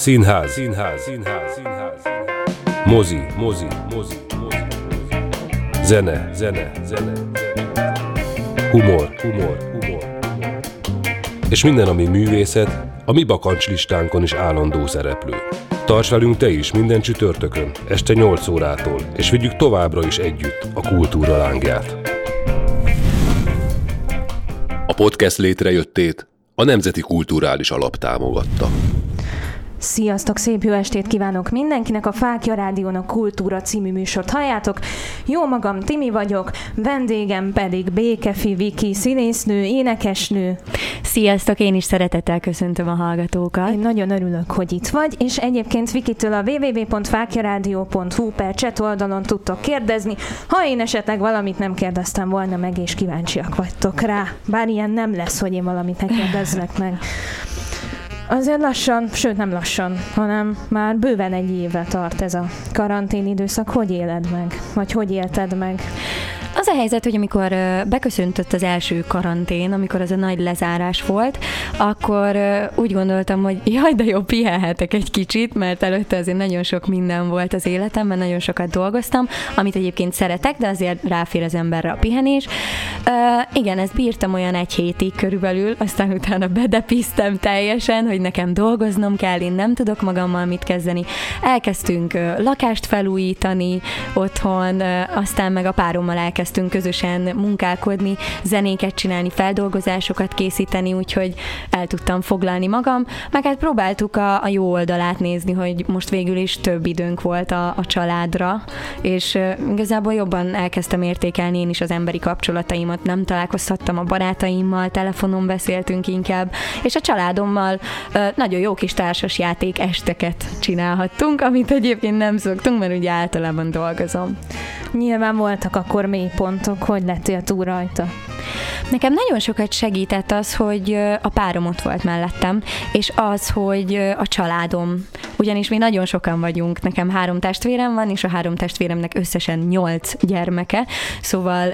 Színház, színház, színház, színház. Mozi, mozi, mozi, mozi. Zene, zene, zene. Humor, humor, humor. És minden, ami művészet, a mi bakancslistánkon is állandó szereplő. Tarts velünk te is minden csütörtökön, este 8 órától, és vigyük továbbra is együtt a kultúra lángját. A podcast létrejöttét a Nemzeti Kulturális Alap támogatta. Sziasztok, szép jó estét kívánok mindenkinek, a Fákja Rádiónak Kultúra című műsort halljátok. Jó magam, Timi vagyok, vendégem pedig Békefi Viki, színésznő, énekesnő. Sziasztok, én is szeretettel köszöntöm a hallgatókat. Én nagyon örülök, hogy itt vagy, és egyébként Vikitől a www.fákjaradio.hu per chat oldalon tudtok kérdezni, ha én esetleg valamit nem kérdeztem volna meg, és kíváncsiak vagytok rá. Bár ilyen nem lesz, hogy én valamit ne kérdezzek meg. Azért lassan, sőt nem lassan, hanem már bőven egy éve tart ez a karantén időszak. Hogy éled meg? Vagy hogy élted meg? Az a helyzet, hogy amikor beköszöntött az első karantén, amikor az a nagy lezárás volt, akkor úgy gondoltam, hogy jaj, de jó, pihenhetek egy kicsit, mert előtte azért nagyon sok minden volt az életemben, nagyon sokat dolgoztam, amit egyébként szeretek, de azért ráfér az emberre a pihenés. Uh, igen, ezt bírtam olyan egy hétig körülbelül, aztán utána bedepiztem teljesen, hogy nekem dolgoznom kell, én nem tudok magammal mit kezdeni. Elkezdtünk lakást felújítani otthon, aztán meg a párommal elkezdtünk elkezdtünk közösen munkálkodni, zenéket csinálni, feldolgozásokat készíteni, úgyhogy el tudtam foglalni magam, meg hát próbáltuk a, a jó oldalát nézni, hogy most végül is több időnk volt a, a családra, és igazából jobban elkezdtem értékelni én is az emberi kapcsolataimat, nem találkozhattam a barátaimmal, telefonon beszéltünk inkább, és a családommal nagyon jó kis társas játék esteket csinálhattunk, amit egyébként nem szoktunk, mert ugye általában dolgozom. Nyilván voltak akkor mélypontok, hogy lettél túl rajta? Nekem nagyon sokat segített az, hogy a párom ott volt mellettem, és az, hogy a családom. Ugyanis mi nagyon sokan vagyunk, nekem három testvérem van, és a három testvéremnek összesen nyolc gyermeke, szóval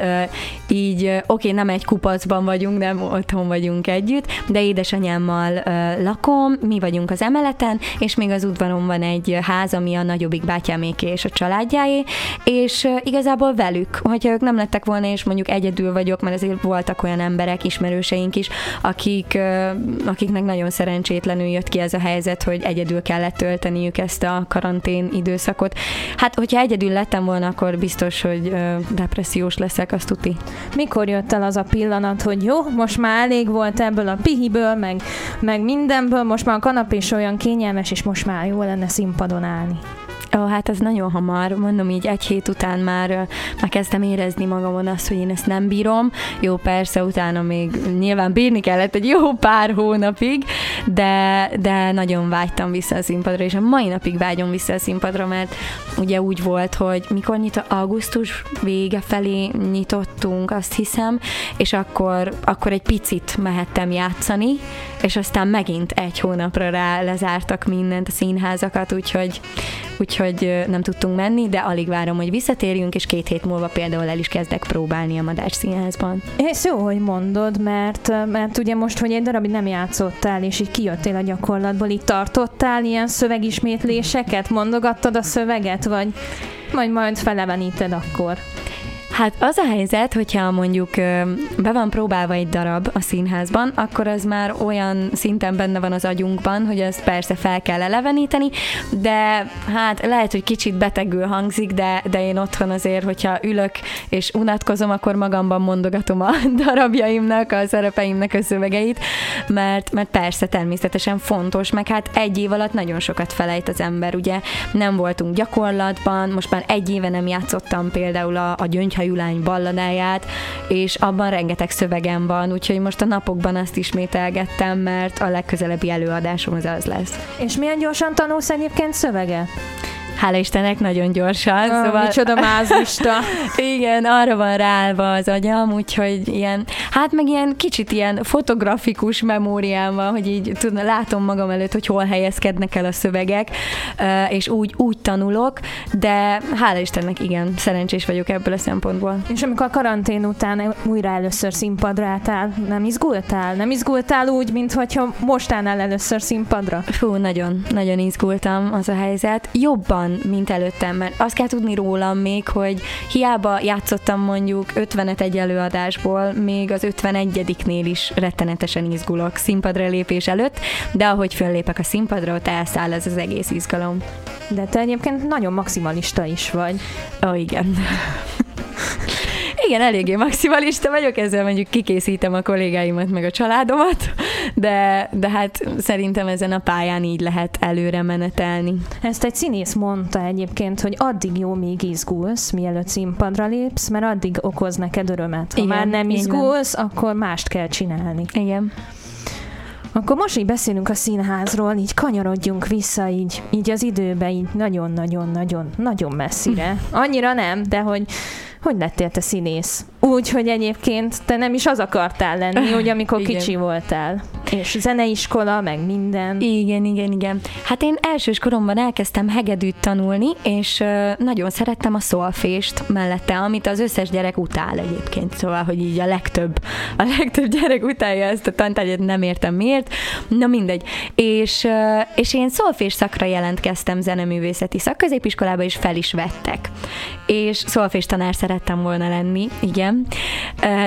így, oké, okay, nem egy kupacban vagyunk, nem otthon vagyunk együtt, de édesanyámmal lakom, mi vagyunk az emeleten, és még az udvaron van egy ház, ami a nagyobbik bátyáméké és a családjáé, és igazából velük, hogyha ők nem lettek volna, és mondjuk egyedül vagyok, mert azért voltak olyan emberek, ismerőseink is, akik, akiknek nagyon szerencsétlenül jött ki ez a helyzet, hogy egyedül kellett tölteniük ezt a karantén időszakot. Hát, hogyha egyedül lettem volna, akkor biztos, hogy depressziós leszek, azt tuti. Mikor jött el az a pillanat, hogy jó, most már elég volt ebből a pihiből, meg, meg mindenből, most már a kanapés olyan kényelmes, és most már jó lenne színpadon állni? Ó, hát ez nagyon hamar, mondom így egy hét után már, már kezdtem érezni magamon azt, hogy én ezt nem bírom. Jó, persze, utána még nyilván bírni kellett egy jó pár hónapig, de, de nagyon vágytam vissza a színpadra, és a mai napig vágyom vissza a színpadra, mert ugye úgy volt, hogy mikor nyit augusztus vége felé nyitottunk, azt hiszem, és akkor, akkor egy picit mehettem játszani, és aztán megint egy hónapra rá lezártak mindent, a színházakat, úgyhogy, úgyhogy nem tudtunk menni, de alig várom, hogy visszatérjünk, és két hét múlva például el is kezdek próbálni a Madás Színházban. És jó, hogy mondod, mert, mert ugye most, hogy egy darabig nem játszottál, és így kijöttél a gyakorlatból, itt tartottál ilyen szövegismétléseket, mondogattad a szöveget, vagy majd majd feleveníted akkor? Hát az a helyzet, hogyha mondjuk be van próbálva egy darab a színházban, akkor az már olyan szinten benne van az agyunkban, hogy ezt persze fel kell eleveníteni, de hát lehet, hogy kicsit betegül hangzik, de, de én otthon azért, hogyha ülök és unatkozom, akkor magamban mondogatom a darabjaimnak, a szerepeimnek a szövegeit, mert, mert persze természetesen fontos, meg hát egy év alatt nagyon sokat felejt az ember, ugye? Nem voltunk gyakorlatban, most már egy éve nem játszottam például a, a gyöngyhajú Julány balladáját, és abban rengeteg szövegem van, úgyhogy most a napokban azt ismételgettem, mert a legközelebbi előadásom az az lesz. És milyen gyorsan tanulsz egyébként szövege? Hála Istennek nagyon gyorsan. Ah, szóval... Micsoda mázlista. Igen, arra van ráállva az agyam, úgyhogy ilyen, hát meg ilyen kicsit ilyen fotografikus memóriám van, hogy így tudna, látom magam előtt, hogy hol helyezkednek el a szövegek, ö, és úgy, úgy tanulok, de hála Istennek igen, szerencsés vagyok ebből a szempontból. És amikor a karantén után újra először színpadra álltál, nem izgultál? Nem izgultál úgy, mint hogyha most állnál először színpadra? Fú, nagyon, nagyon izgultam az a helyzet. Jobban, mint előttem, mert azt kell tudni rólam még, hogy hiába játszottam mondjuk 50-et egy előadásból, még az 51-nél is rettenetesen izgulok színpadra lépés előtt, de ahogy föllépek a színpadra, ott elszáll ez az egész izgalom. De te egyébként nagyon maximalista is vagy. Ó, oh, igen. Igen, eléggé maximalista vagyok, ezzel mondjuk kikészítem a kollégáimat, meg a családomat, de, de hát szerintem ezen a pályán így lehet előre menetelni. Ezt egy színész mondta egyébként, hogy addig jó, még izgulsz, mielőtt színpadra lépsz, mert addig okoz neked örömet. Ha Igen, már nem izgulsz, akkor mást kell csinálni. Igen. Akkor most így beszélünk a színházról, így kanyarodjunk vissza így, így az időbe, így nagyon-nagyon-nagyon nagyon messzire. Annyira nem, de hogy hogy lettél te színész? Úgy, hogy egyébként te nem is az akartál lenni, hogy amikor Igen. kicsi voltál. És zeneiskola, meg minden. Igen, igen, igen. Hát én elsős koromban elkezdtem hegedűt tanulni, és nagyon szerettem a szolfést mellette, amit az összes gyerek utál egyébként, szóval, hogy így a legtöbb, a legtöbb gyerek utálja ezt a tantárgyat, nem értem miért, na mindegy. És, és én szolfés szakra jelentkeztem zeneművészeti szakközépiskolába, és fel is vettek. És szolfés tanár szerettem volna lenni, igen.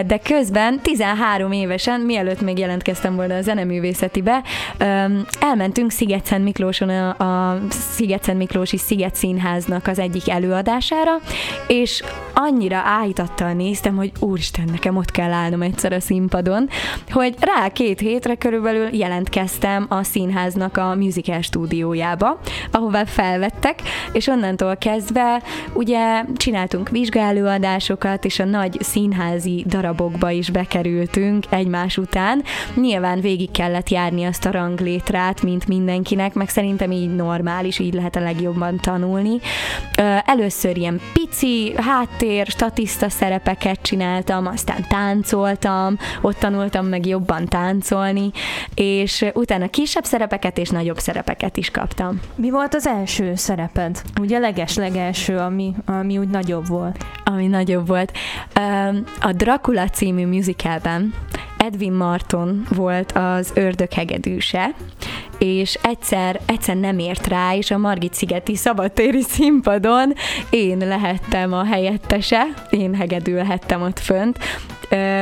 De közben 13 évesen, mielőtt még jelentkeztem volna a zeneművészetibe, elmentünk Szigetszent Miklóson a, a Szigetszent Miklósi Sziget Színháznak az egyik előadására, és annyira áhítattal néztem, hogy úristen, nekem ott kell állnom egyszer a színpadon, hogy rá két hétre körülbelül jelentkeztem a színháznak a musical stúdiójába, ahová felvettek, és onnantól kezdve ugye csináltunk vizsgálóadásokat, és a nagy színházi darabokba is bekerültünk egymás után. Nyilván végig kellett járni azt a ranglétrát, mint mindenkinek, meg szerintem így normális, így lehet a legjobban tanulni. Először ilyen pici, háttér, statiszta szerepeket csináltam, aztán táncoltam, ott tanultam meg jobban táncolni, és utána kisebb szerepeket és nagyobb szerepeket is kaptam. Mi volt az első szereped? Ugye a leges-legelső, ami, ami úgy nagyobb volt. Ami nagyobb volt. A Dracula című musicalben Edwin Marton volt az ördög hegedűse, és egyszer, egyszer nem ért rá, és a Margit szigeti szabadtéri színpadon én lehettem a helyettese, én hegedülhettem ott fönt,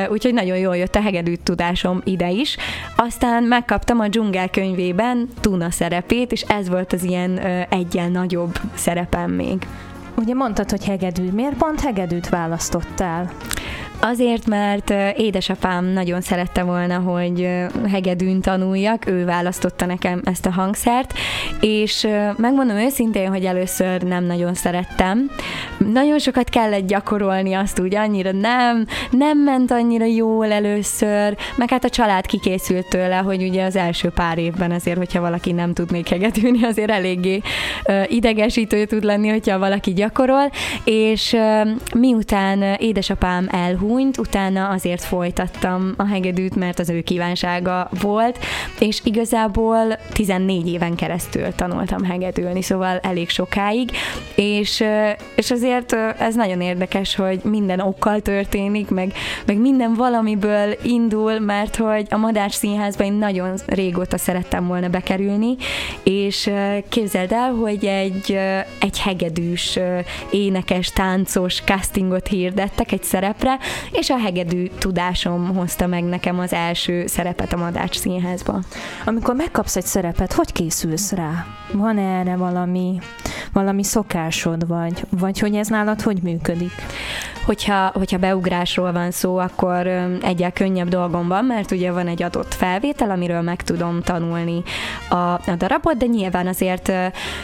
úgyhogy nagyon jól jött a hegedű tudásom ide is. Aztán megkaptam a dzsungel könyvében Tuna szerepét, és ez volt az ilyen egyen nagyobb szerepem még. Ugye mondtad, hogy hegedű. Miért pont hegedűt választottál? Azért, mert édesapám nagyon szerette volna, hogy hegedűn tanuljak, ő választotta nekem ezt a hangszert, és megmondom őszintén, hogy először nem nagyon szerettem. Nagyon sokat kellett gyakorolni azt úgy, annyira nem, nem ment annyira jól először, meg hát a család kikészült tőle, hogy ugye az első pár évben azért, hogyha valaki nem tud még hegedűni, azért eléggé idegesítő tud lenni, hogyha valaki gyakorol, és miután édesapám elhúnyt, utána azért folytattam a hegedűt, mert az ő kívánsága volt, és igazából 14 éven keresztül tanultam hegedülni, szóval elég sokáig, és, és azért ez nagyon érdekes, hogy minden okkal történik, meg, meg minden valamiből indul, mert hogy a Madách Színházba én nagyon régóta szerettem volna bekerülni, és képzeld el, hogy egy, egy hegedűs, énekes, táncos castingot hirdettek egy szerepre, és a hegedű tudásom hozta meg nekem az első szerepet a Madács Színházba. Amikor megkapsz egy szerepet, hogy készülsz rá? Van erre valami, valami szokásod, vagy, vagy hogy ez nálad hogy működik? Hogyha, hogyha beugrásról van szó, akkor egyel könnyebb dolgom van, mert ugye van egy adott felvétel, amiről meg tudom tanulni a, a darabot, de nyilván azért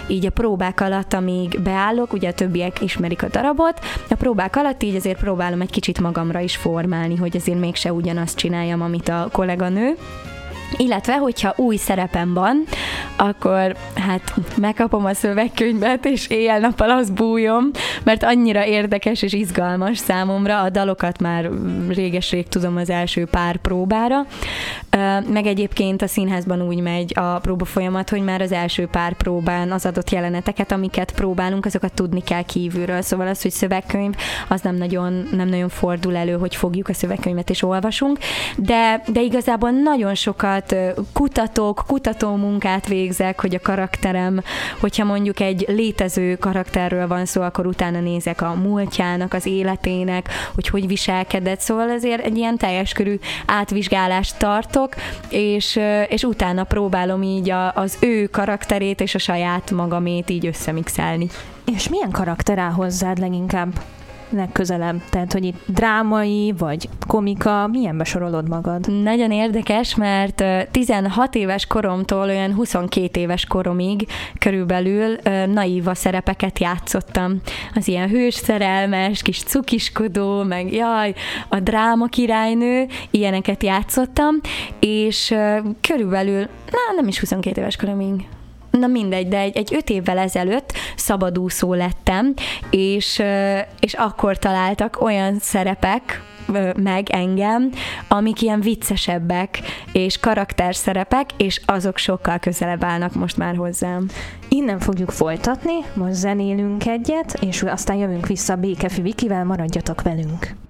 így a próbák alatt, amíg beállok, ugye a többiek ismerik a darabot, a próbák alatt így azért próbálom egy kicsit magamra is formálni, hogy azért mégse ugyanazt csináljam, amit a kolléganő, illetve, hogyha új szerepem van, akkor hát megkapom a szövegkönyvet, és éjjel-nappal azt bújom, mert annyira érdekes és izgalmas számomra, a dalokat már réges-rég tudom az első pár próbára, meg egyébként a színházban úgy megy a próba folyamat, hogy már az első pár próbán az adott jeleneteket, amiket próbálunk, azokat tudni kell kívülről, szóval az, hogy szövegkönyv, az nem nagyon, nem nagyon fordul elő, hogy fogjuk a szövegkönyvet és olvasunk, de, de igazából nagyon sokat kutatok, kutató munkát végzek, hogy a karakterem, hogyha mondjuk egy létező karakterről van szó, akkor utána nézek a múltjának, az életének, hogy hogy viselkedett, szóval azért egy ilyen teljes körű átvizsgálást tartok, és, és utána próbálom így a, az ő karakterét és a saját magamét így összemixelni. És milyen karakter áll hozzád leginkább? Legközelebb? Tehát, hogy itt drámai, vagy komika, milyen besorolod magad? Nagyon érdekes, mert 16 éves koromtól olyan 22 éves koromig körülbelül naíva szerepeket játszottam. Az ilyen hős szerelmes, kis cukiskodó, meg jaj, a dráma királynő, ilyeneket játszottam, és körülbelül, na nem is 22 éves koromig, na mindegy, de egy, egy öt évvel ezelőtt szabadúszó lettem, és, és akkor találtak olyan szerepek, meg engem, amik ilyen viccesebbek, és karakterszerepek, és azok sokkal közelebb állnak most már hozzám. Innen fogjuk folytatni, most zenélünk egyet, és aztán jövünk vissza Békefi Vikivel, maradjatok velünk!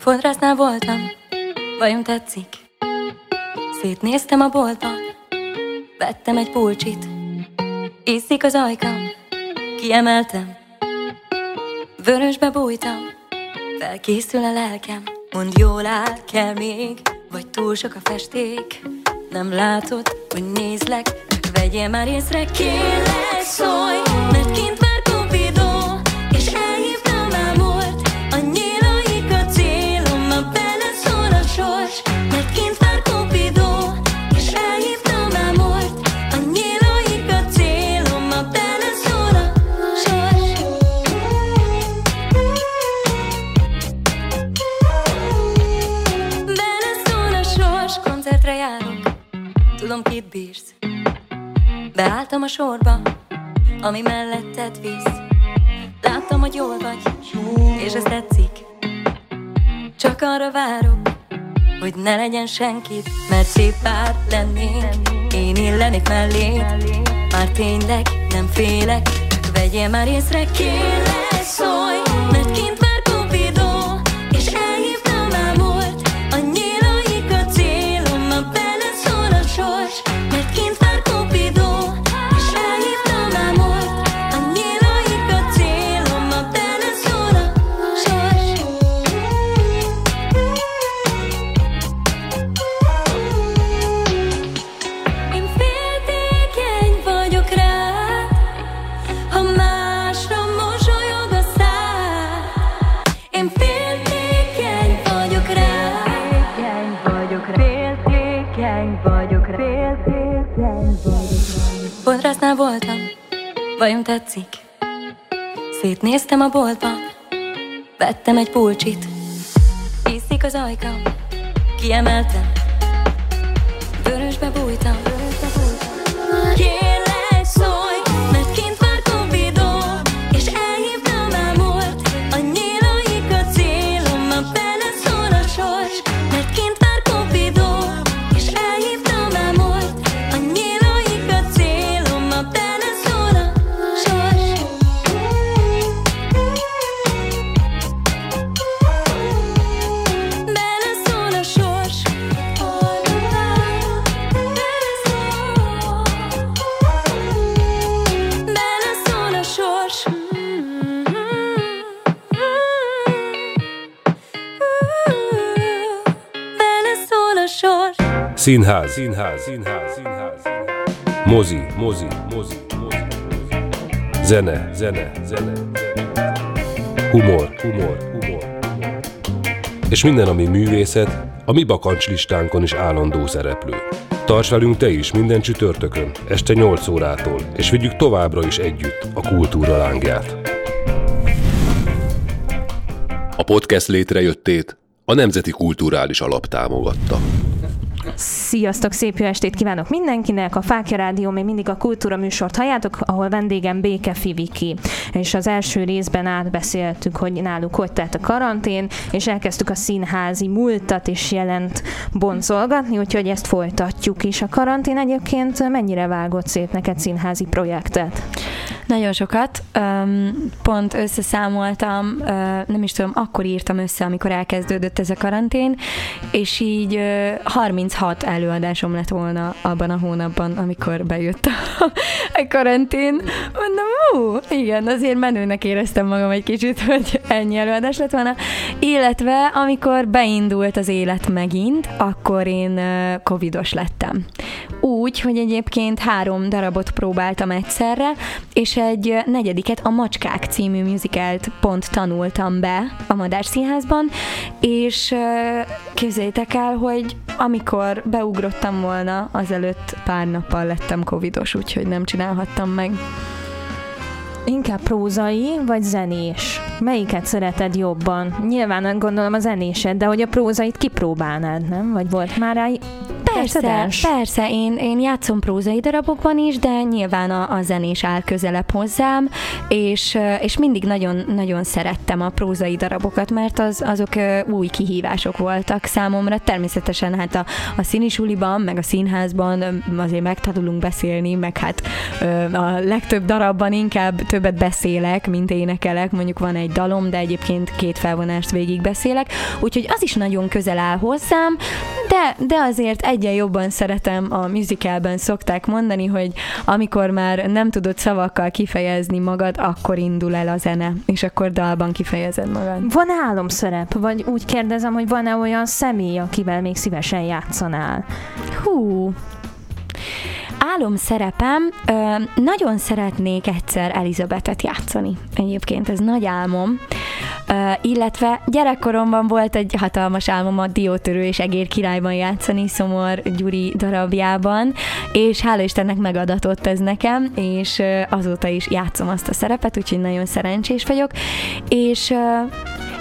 Fodrásznál voltam, vajon tetszik? Szétnéztem a boltban, vettem egy pulcsit. Iszik az ajkam, kiemeltem. Vörösbe bújtam, felkészül a lelkem. Mond jól áll, kell még, vagy túl sok a festék. Nem látod, hogy nézlek, csak vegyél már észre, kérlek, szólj, mert kint bírsz. Beálltam a sorba, ami melletted visz Láttam, hogy jól vagy, és ez tetszik. Csak arra várok, hogy ne legyen senkit Mert szép pár lennék, én illenék mellé Már tényleg nem félek, vegyél már észre, kérlek, szólj Mert kint vajon tetszik? Szétnéztem a boltban, vettem egy pulcsit. Iszik az ajkam, kiemeltem, vörösbe bújtam. Színház, színház, színház, színház, mozi, mozi, mozi, mozi, zene, zene, zene, humor, humor, humor, és minden, ami művészet, a mi bakancslistánkon is állandó szereplő. Tarts velünk te is minden csütörtökön, este 8 órától, és vigyük továbbra is együtt a kultúra lángját. A podcast létrejöttét a Nemzeti Kulturális Alap támogatta. Sziasztok, szép jó estét kívánok mindenkinek! A Fákja Rádió még mindig a kultúra műsort halljátok, ahol vendégem Béke Fiviki. És az első részben átbeszéltük, hogy náluk hogy telt a karantén, és elkezdtük a színházi múltat és jelent boncolgatni, úgyhogy ezt folytatjuk is. A karantén egyébként mennyire vágott szét neked színházi projektet? Nagyon sokat. Pont összeszámoltam, nem is tudom, akkor írtam össze, amikor elkezdődött ez a karantén, és így 36 előadásom lett volna abban a hónapban, amikor bejött a karantén. Mondom, ó, igen, azért menőnek éreztem magam egy kicsit, hogy ennyi előadás lett volna. Illetve, amikor beindult az élet megint, akkor én covidos lettem. Úgy, hogy egyébként három darabot próbáltam egyszerre, és egy negyediket, a Macskák című musicalt pont tanultam be a Madár Színházban, és képzeljétek el, hogy amikor beugrottam volna, azelőtt pár nappal lettem covidos, úgyhogy nem csinálhattam meg. Inkább prózai vagy zenés? Melyiket szereted jobban? Nyilván gondolom a zenésed, de hogy a prózait kipróbálnád, nem? Vagy volt már rá Persze, persze, persze. Én, én játszom prózai darabokban is, de nyilván a, a zenés áll közelebb hozzám, és, és mindig nagyon, nagyon szerettem a prózai darabokat, mert az, azok új kihívások voltak számomra. Természetesen hát a, a színisuliban, meg a színházban azért megtanulunk beszélni, meg hát a legtöbb darabban inkább többet beszélek, mint énekelek. Mondjuk van egy dalom, de egyébként két felvonást végig beszélek, úgyhogy az is nagyon közel áll hozzám, de, de azért egy egyen jobban szeretem a musicalben szokták mondani, hogy amikor már nem tudod szavakkal kifejezni magad, akkor indul el a zene, és akkor dalban kifejezed magad. Van álomszerep? Vagy úgy kérdezem, hogy van-e olyan személy, akivel még szívesen játszanál? Hú, álomszerepem, ö, nagyon szeretnék egyszer Elizabetet játszani. Egyébként ez nagy álmom. Uh, illetve gyerekkoromban volt egy hatalmas álmom a Diótörő és Egér királyban játszani Szomor Gyuri darabjában, és hála Istennek megadatott ez nekem, és uh, azóta is játszom azt a szerepet, úgyhogy nagyon szerencsés vagyok, és uh,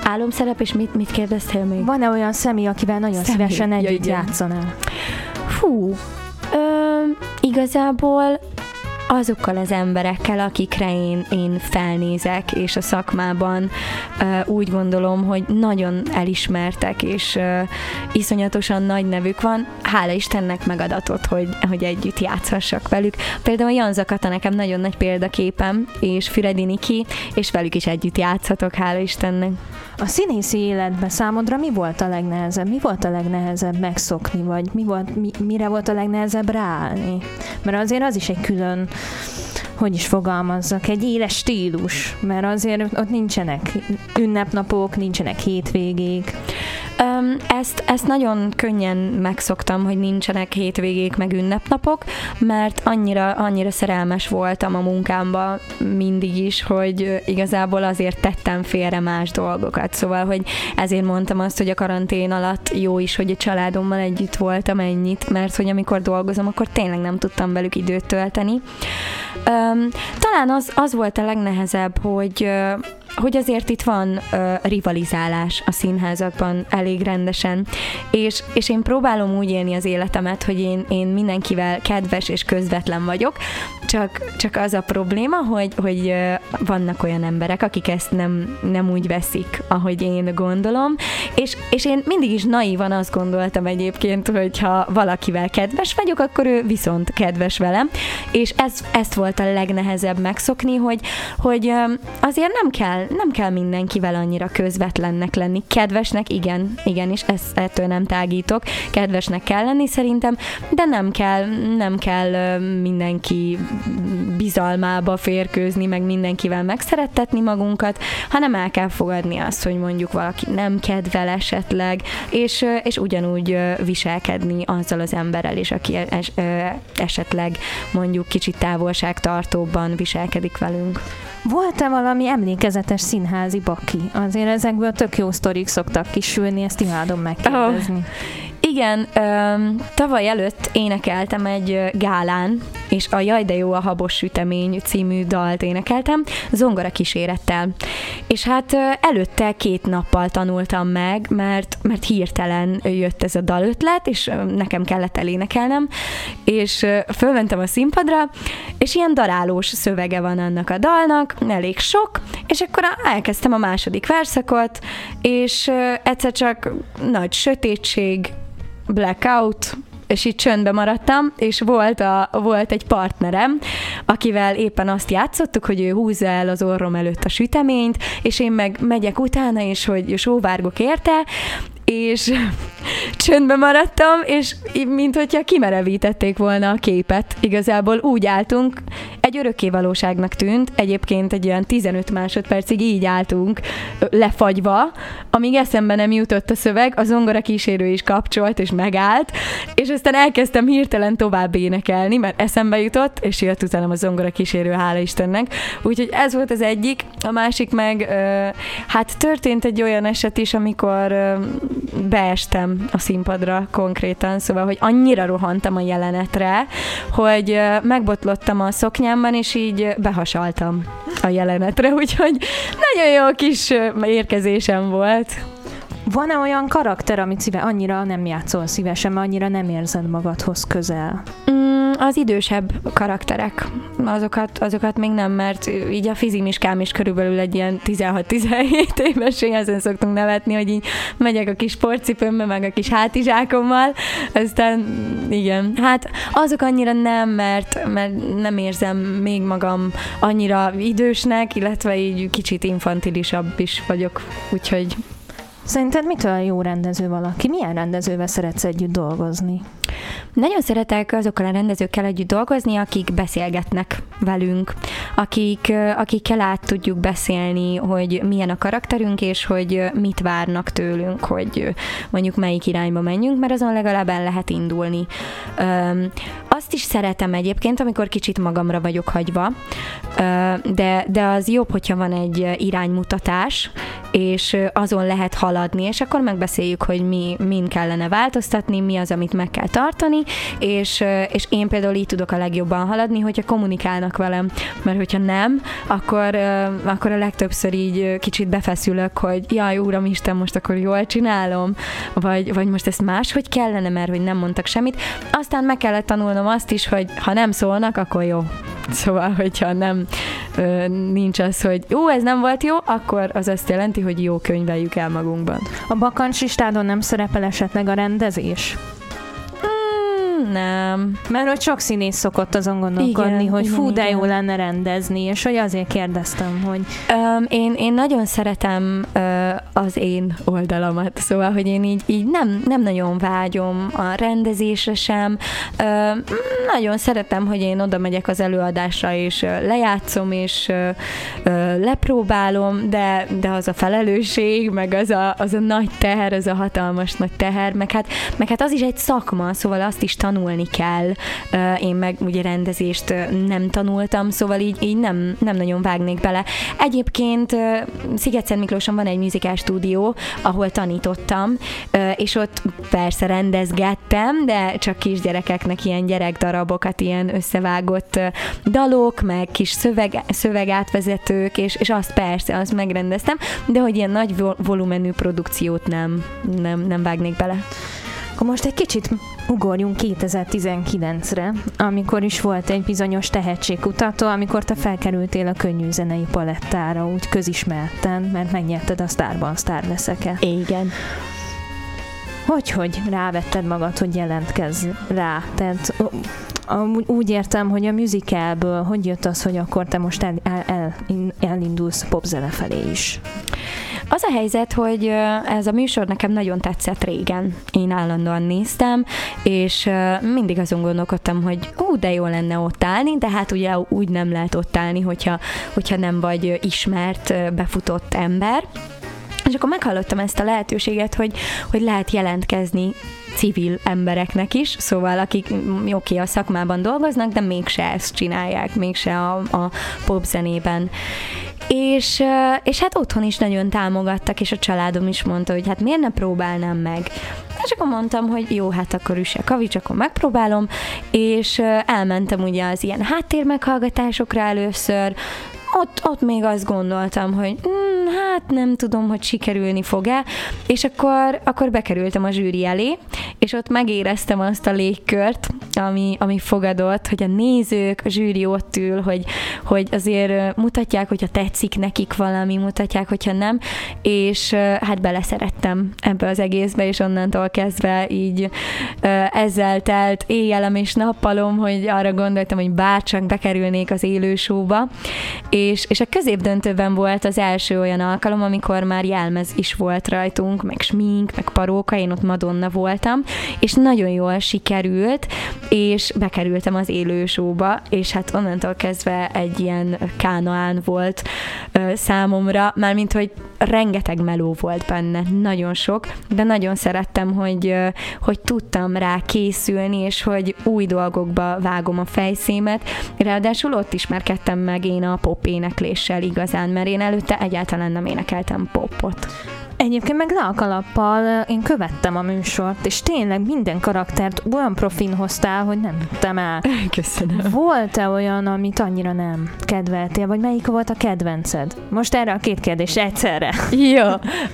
álomszerep, és mit, mit kérdeztél még? Van-e olyan személy, akivel nagyon személy. szívesen együtt ja, játszanál? Fú, ö, igazából azokkal az emberekkel, akikre én, én felnézek, és a szakmában úgy gondolom, hogy nagyon elismertek, és uh, iszonyatosan nagy nevük van. Hála Istennek megadatott, hogy, hogy együtt játszhassak velük. Például Jan Zakata nekem nagyon nagy példaképem, és Füredi Niki, és velük is együtt játszhatok, hála Istennek. A színészi életben számodra mi volt a legnehezebb? Mi volt a legnehezebb megszokni, vagy mi volt, mi, mire volt a legnehezebb ráállni? Mert azért az is egy külön hogy is fogalmazzak, egy éles stílus, mert azért ott nincsenek ünnepnapok, nincsenek hétvégék. Um, ezt, ezt nagyon könnyen megszoktam, hogy nincsenek hétvégék meg ünnepnapok, mert annyira, annyira szerelmes voltam a munkámba mindig is, hogy igazából azért tettem félre más dolgokat. Szóval, hogy ezért mondtam azt, hogy a karantén alatt jó is, hogy a családommal együtt voltam ennyit, mert hogy amikor dolgozom, akkor tényleg nem tudtam velük időt tölteni. Um, talán az, az volt a legnehezebb, hogy hogy azért itt van uh, rivalizálás a színházakban elég rendesen, és, és én próbálom úgy élni az életemet, hogy én, én mindenkivel kedves és közvetlen vagyok, csak, csak az a probléma, hogy, hogy uh, vannak olyan emberek, akik ezt nem, nem úgy veszik, ahogy én gondolom, és, és én mindig is naívan azt gondoltam egyébként, hogy ha valakivel kedves vagyok, akkor ő viszont kedves velem, és ez, ezt volt a legnehezebb megszokni, hogy, hogy azért nem kell nem kell mindenkivel annyira közvetlennek lenni. Kedvesnek, igen, igen, és ezt, ettől nem tágítok. Kedvesnek kell lenni szerintem, de nem kell, nem kell mindenki bizalmába férkőzni, meg mindenkivel megszerettetni magunkat, hanem el kell fogadni azt, hogy mondjuk valaki nem kedvel esetleg, és, és ugyanúgy viselkedni azzal az emberrel is, aki es, esetleg mondjuk kicsit távolságtartóbban viselkedik velünk. Volt-e valami emlékezetes színházi baki? Azért ezekből tök jó sztorik szoktak kisülni, ezt imádom megkérdezni. Oh. Igen, öm, tavaly előtt énekeltem egy gálán, és a Jaj de jó a habos sütemény című dalt énekeltem, zongora kísérettel. És hát előtte két nappal tanultam meg, mert, mert hirtelen jött ez a dalötlet, és nekem kellett elénekelnem, és fölmentem a színpadra, és ilyen darálós szövege van annak a dalnak, elég sok, és akkor elkezdtem a második verszakot, és egyszer csak nagy sötétség, blackout, és így csöndbe maradtam, és volt, a, volt egy partnerem, akivel éppen azt játszottuk, hogy ő húzza el az orrom előtt a süteményt, és én meg megyek utána, és hogy sóvárgok érte, és csöndbe maradtam, és mint hogyha kimerevítették volna a képet. Igazából úgy álltunk, egy örökké valóságnak tűnt, egyébként egy olyan 15 másodpercig így álltunk lefagyva, amíg eszembe nem jutott a szöveg, a zongora kísérő is kapcsolt és megállt, és aztán elkezdtem hirtelen tovább énekelni, mert eszembe jutott, és jött utána a zongora kísérő, hála Istennek. Úgyhogy ez volt az egyik, a másik meg, hát történt egy olyan eset is, amikor beestem a színpadra konkrétan, szóval, hogy annyira rohantam a jelenetre, hogy megbotlottam a szoknyámban, és így behasaltam a jelenetre, úgyhogy nagyon jó kis érkezésem volt. Van-e olyan karakter, amit szíve annyira nem játszol szívesen, annyira nem érzed magadhoz közel? Mm, az idősebb karakterek, azokat, azokat még nem, mert így a fizimiskám is körülbelül egy ilyen 16-17 éves, ezen szoktunk nevetni, hogy így megyek a kis sportcipőmbe, meg a kis hátizsákommal, aztán igen, hát azok annyira nem, mert, mert nem érzem még magam annyira idősnek, illetve így kicsit infantilisabb is vagyok, úgyhogy Szerinted mitől jó rendező valaki? Milyen rendezővel szeretsz együtt dolgozni? Nagyon szeretek azokkal a rendezőkkel együtt dolgozni, akik beszélgetnek velünk, akik, akikkel át tudjuk beszélni, hogy milyen a karakterünk, és hogy mit várnak tőlünk, hogy mondjuk melyik irányba menjünk, mert azon legalább el lehet indulni. Azt is szeretem egyébként, amikor kicsit magamra vagyok hagyva, de, de az jobb, hogyha van egy iránymutatás, és azon lehet haladni, és akkor megbeszéljük, hogy mi, min kellene változtatni, mi az, amit meg kell tartani, és, és én például így tudok a legjobban haladni, hogyha kommunikálnak velem, mert hogyha nem, akkor, akkor a legtöbbször így kicsit befeszülök, hogy jaj, úram Isten, most akkor jól csinálom, vagy, vagy most ezt máshogy kellene, mert hogy nem mondtak semmit. Aztán meg kellett tanulnom azt is, hogy ha nem szólnak, akkor jó. Szóval, hogyha nem nincs az, hogy jó, ez nem volt jó, akkor az azt jelenti, hogy jó könyveljük el magunkban. A bakancsistádon nem szerepel esetleg a rendezés? Nem. Mert hogy sok színész szokott azon gondolkodni, igen, hogy igen, fú, de igen. jó lenne rendezni, és hogy azért kérdeztem, hogy... Um, én, én nagyon szeretem uh, az én oldalamat, szóval, hogy én így, így nem, nem nagyon vágyom a rendezésre sem. Uh, nagyon szeretem, hogy én oda megyek az előadásra, és uh, lejátszom, és uh, uh, lepróbálom, de, de az a felelősség, meg az a, az a nagy teher, az a hatalmas nagy teher, meg hát, meg hát az is egy szakma, szóval azt is tanulni kell. Én meg ugye rendezést nem tanultam, szóval így, így nem, nem nagyon vágnék bele. Egyébként Sziget-Szent Miklóson van egy musical stúdió, ahol tanítottam, és ott persze rendezgettem, de csak kisgyerekeknek ilyen gyerekdarabokat, ilyen összevágott dalok, meg kis szöveg, szövegátvezetők, és, és azt persze, azt megrendeztem, de hogy ilyen nagy volumenű produkciót nem, nem, nem vágnék bele. Akkor most egy kicsit ugorjunk 2019-re, amikor is volt egy bizonyos tehetségkutató, amikor te felkerültél a könnyű zenei palettára, úgy közismerten, mert megnyerted a Starban Star leszeke. Igen. Hogy, hogy rávetted magad, hogy jelentkezz rá? Tehát úgy értem, hogy a musicalből hogy jött az, hogy akkor te most el, el, el, elindulsz popzene felé is? Az a helyzet, hogy ez a műsor nekem nagyon tetszett régen. Én állandóan néztem, és mindig azon gondolkodtam, hogy ú, de jó lenne ott állni, de hát ugye úgy nem lehet ott állni, hogyha, hogyha nem vagy ismert, befutott ember. És akkor meghallottam ezt a lehetőséget, hogy, hogy lehet jelentkezni civil embereknek is, szóval akik oké, a szakmában dolgoznak, de mégse ezt csinálják, mégse a, a popzenében. És, és hát otthon is nagyon támogattak, és a családom is mondta, hogy hát miért ne próbálnám meg. És akkor mondtam, hogy jó, hát akkor üsse kavics, akkor megpróbálom, és elmentem ugye az ilyen háttérmeghallgatásokra először, ott, ott még azt gondoltam, hogy mm, hát nem tudom, hogy sikerülni fog-e, és akkor, akkor bekerültem a zsűri elé, és ott megéreztem azt a légkört, ami, ami fogadott, hogy a nézők, a zsűri ott ül, hogy, hogy azért mutatják, hogyha tetszik nekik valami, mutatják, hogyha nem, és hát beleszerettem ebbe az egészbe, és onnantól kezdve így ezzel telt éjjelem és nappalom, hogy arra gondoltam, hogy bárcsak bekerülnék az élősóba, és, és a középdöntőben volt az első olyan alkalom, amikor már jelmez is volt rajtunk, meg smink, meg paróka, én ott Madonna voltam, és nagyon jól sikerült, és bekerültem az élősóba, és hát onnantól kezdve egy ilyen kánaán volt ö, számomra, mármint, hogy rengeteg meló volt benne, nagyon sok, de nagyon szerettem, hogy, hogy tudtam rá készülni, és hogy új dolgokba vágom a fejszémet, ráadásul ott ismerkedtem meg én a pop énekléssel igazán, mert én előtte egyáltalán nem énekeltem popot. Egyébként meg le a kalappal én követtem a műsort, és tényleg minden karaktert olyan profin hoztál, hogy nem tudtam el. Köszönöm. Volt-e olyan, amit annyira nem kedveltél, vagy melyik volt a kedvenced? Most erre a két kérdés egyszerre. Jó.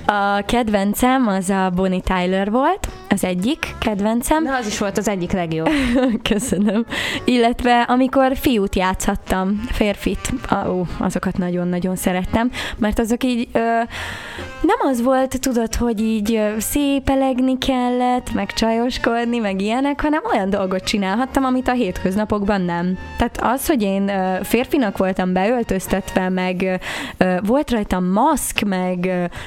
A kedvencem az a Bonnie Tyler volt, az egyik kedvencem. Na, az is volt az egyik legjobb. Köszönöm. Illetve amikor fiút játszhattam, férfit, ó, azokat nagyon-nagyon szerettem, mert azok így ö, nem az volt, tudod, hogy így szépelegni kellett, meg csajoskodni, meg ilyenek, hanem olyan dolgot csinálhattam, amit a hétköznapokban nem. Tehát az, hogy én férfinak voltam beöltöztetve, meg volt rajtam maszk, meg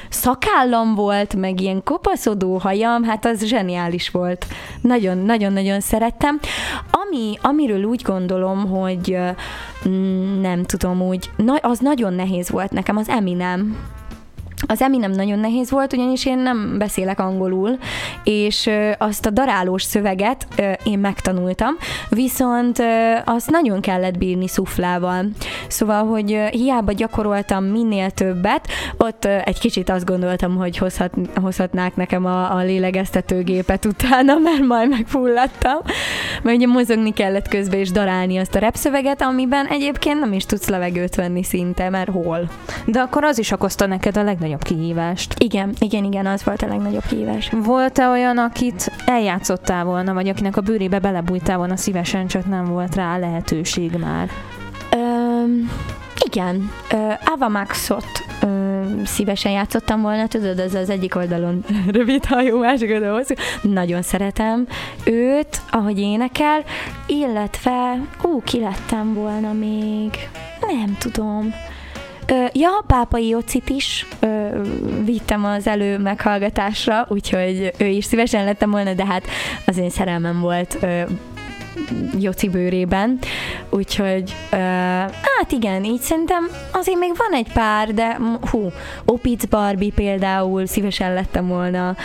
szakállam volt, meg ilyen kopaszodó hajam, hát az zseniális volt. Nagyon-nagyon-nagyon szerettem. Ami, amiről úgy gondolom, hogy mm, nem tudom úgy, az nagyon nehéz volt nekem, az Eminem az Eminem nagyon nehéz volt, ugyanis én nem beszélek angolul, és azt a darálós szöveget én megtanultam, viszont azt nagyon kellett bírni szuflával. Szóval, hogy hiába gyakoroltam minél többet, ott egy kicsit azt gondoltam, hogy hozhat, hozhatnák nekem a, a lélegeztetőgépet utána, mert majd megfulladtam, mert ugye mozogni kellett közben és darálni azt a repszöveget, amiben egyébként nem is tudsz levegőt venni szinte, mert hol. De akkor az is okozta neked a legnagyobb legnagyobb kihívást. Igen, igen, igen, az volt a legnagyobb kihívás. Volt-e olyan, akit eljátszottál volna, vagy akinek a bőrébe belebújtál volna szívesen, csak nem volt rá lehetőség már? Um, igen, uh, Ava Maxot uh, szívesen játszottam volna, tudod, ez az egyik oldalon rövid hajú, másik oldalon hosszú. Nagyon szeretem őt, ahogy énekel, illetve, ú, ki lettem volna még, nem tudom. Ja, Pápai Jocit is ö, vittem az elő meghallgatásra, úgyhogy ő is szívesen lettem volna, de hát az én szerelmem volt ö, Joci bőrében, úgyhogy hát igen, így szerintem azért még van egy pár, de hú, Opic Barbie például szívesen lettem volna,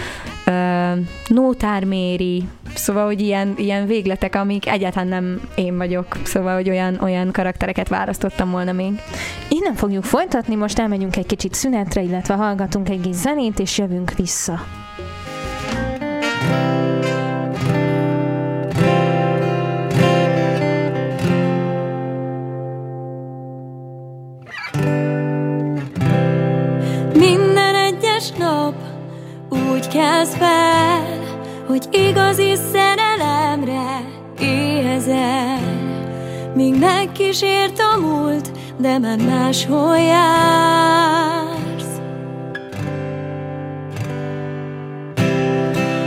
uh, Nótár Méri, szóval, hogy ilyen, ilyen végletek, amik egyáltalán nem én vagyok, szóval, hogy olyan, olyan karaktereket választottam volna még. Innen fogjuk folytatni, most elmegyünk egy kicsit szünetre, illetve hallgatunk egy kis zenét, és jövünk vissza. Kezd fel, hogy igazi szerelemre éhezel. Míg megkísért a múlt, de már máshol jársz.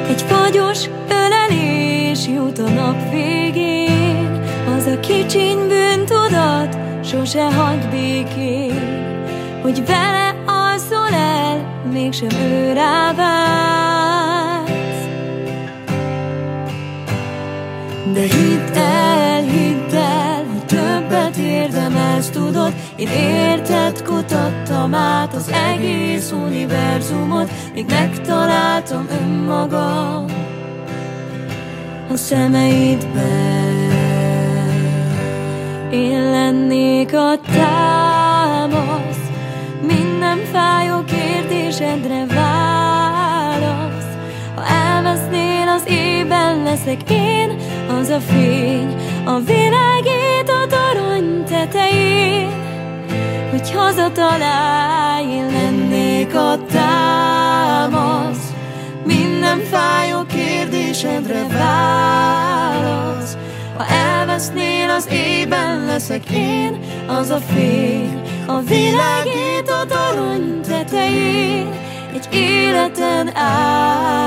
Egy fagyos ölelés jut a nap végén, az a kicsiny bűntudat sose hagy békén, hogy vele mégsem ő vársz. De hidd el, hidd el, hogy többet érdemelsz, tudod, én érted kutattam át az egész univerzumot, míg megtaláltam önmagam a szemeidben. Én lennék a támasz, minden fájó kérdésedre válasz Ha elvesznék leszek én, az a fény, a világít a torony tetején, hogy hazatalálj, én lennék a támasz, minden fájó kérdésedre válasz. Ha elvesznél az ében leszek én, az a fény, a világít a torony tetején, egy életen át.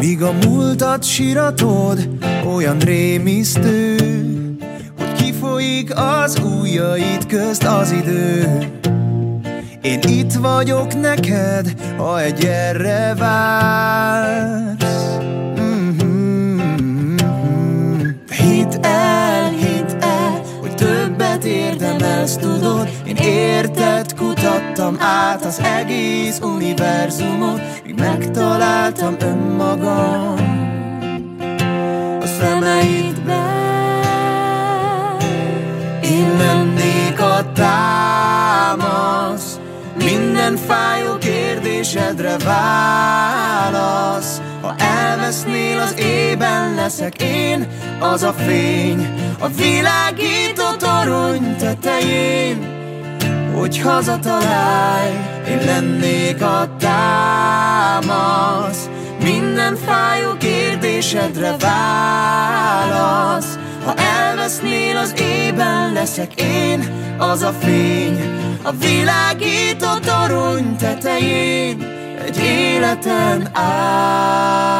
Míg a múltat siratod, olyan rémisztő, hogy kifolyik az ujjaid közt az idő. Én itt vagyok neked, ha egy erre vársz. Mm-hmm. Hidd el, hidd el, hogy többet érdemelsz, tudod Én érted kutattam át az egész univerzumot Míg megtaláltam önmagam a szemeidben Én lennék a támasz Minden fájó kérdésedre válasz. Ha elvesznél az ében leszek én Az a fény. A világító torony tetején Hogy hazatalálj, én lennék a támasz. Minden fájó kérdésedre válasz. Ha elvesznél az ében leszek én Az a fény a világító torony tetején Egy életen át.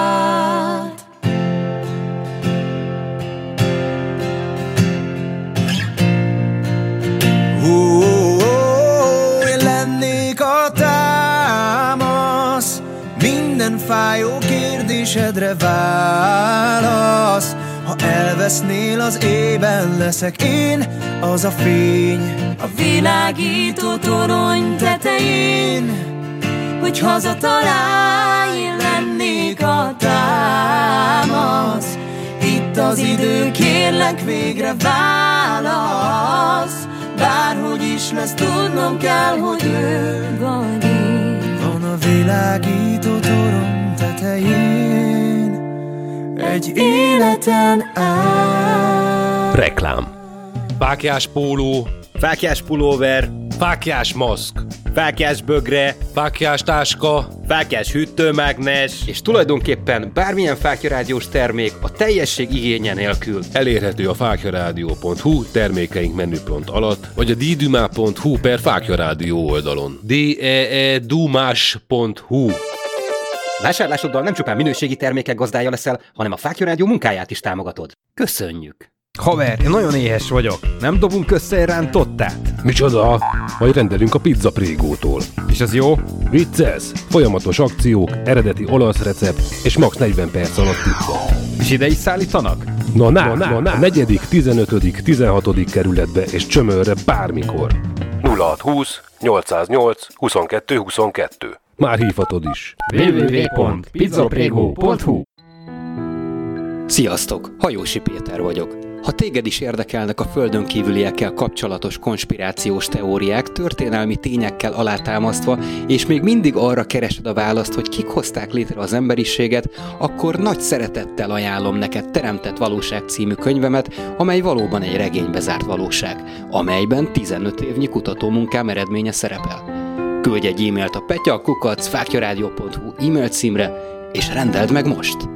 Minden fájó kérdésedre válasz Ha elvesznél az ében leszek én Az a fény. A világító torony tetején Hogy hazatalálj, lennék a támasz. Itt az idő, kérlek végre válasz. Bárhogy is lesz, tudnom kell, hogy ő vagy én. Van a világító Egy életen át. Reklám. Fákjás póló, Fákjás pulóver, fákjás maszk, fákjás bögre, fákjás táska, fákjás hűtőmágnes, és tulajdonképpen bármilyen fákjarádiós termék a teljesség igénye nélkül. elérhető a fákjarádió.hu termékeink menüpont alatt, vagy a ddumá.hu per fákjarádió oldalon. d e e dumás.hu Vásárlásoddal nem csupán minőségi termékek gazdája leszel, hanem a Fákja Rádió munkáját is támogatod. Köszönjük! Haver, én nagyon éhes vagyok. Nem dobunk össze egy rántottát? Micsoda? Majd rendelünk a pizza prégótól. És az jó? Vicces! Folyamatos akciók, eredeti olasz recept és max 40 perc alatt pizza. És ide is szállítanak? Na, na, na, na, na. Negyedik, 15., 16. kerületbe és csömörre bármikor. 0620 808 22 22. Már hívhatod is. www.pizzaprego.hu Sziasztok! Hajósi Péter vagyok. Ha téged is érdekelnek a földön kívüliekkel kapcsolatos konspirációs teóriák, történelmi tényekkel alátámasztva, és még mindig arra keresed a választ, hogy kik hozták létre az emberiséget, akkor nagy szeretettel ajánlom neked Teremtett Valóság című könyvemet, amely valóban egy regénybe zárt valóság, amelyben 15 évnyi kutatómunkám eredménye szerepel. Küldj egy e-mailt a petyakukacfákjaradio.hu e-mail címre, és rendeld meg most!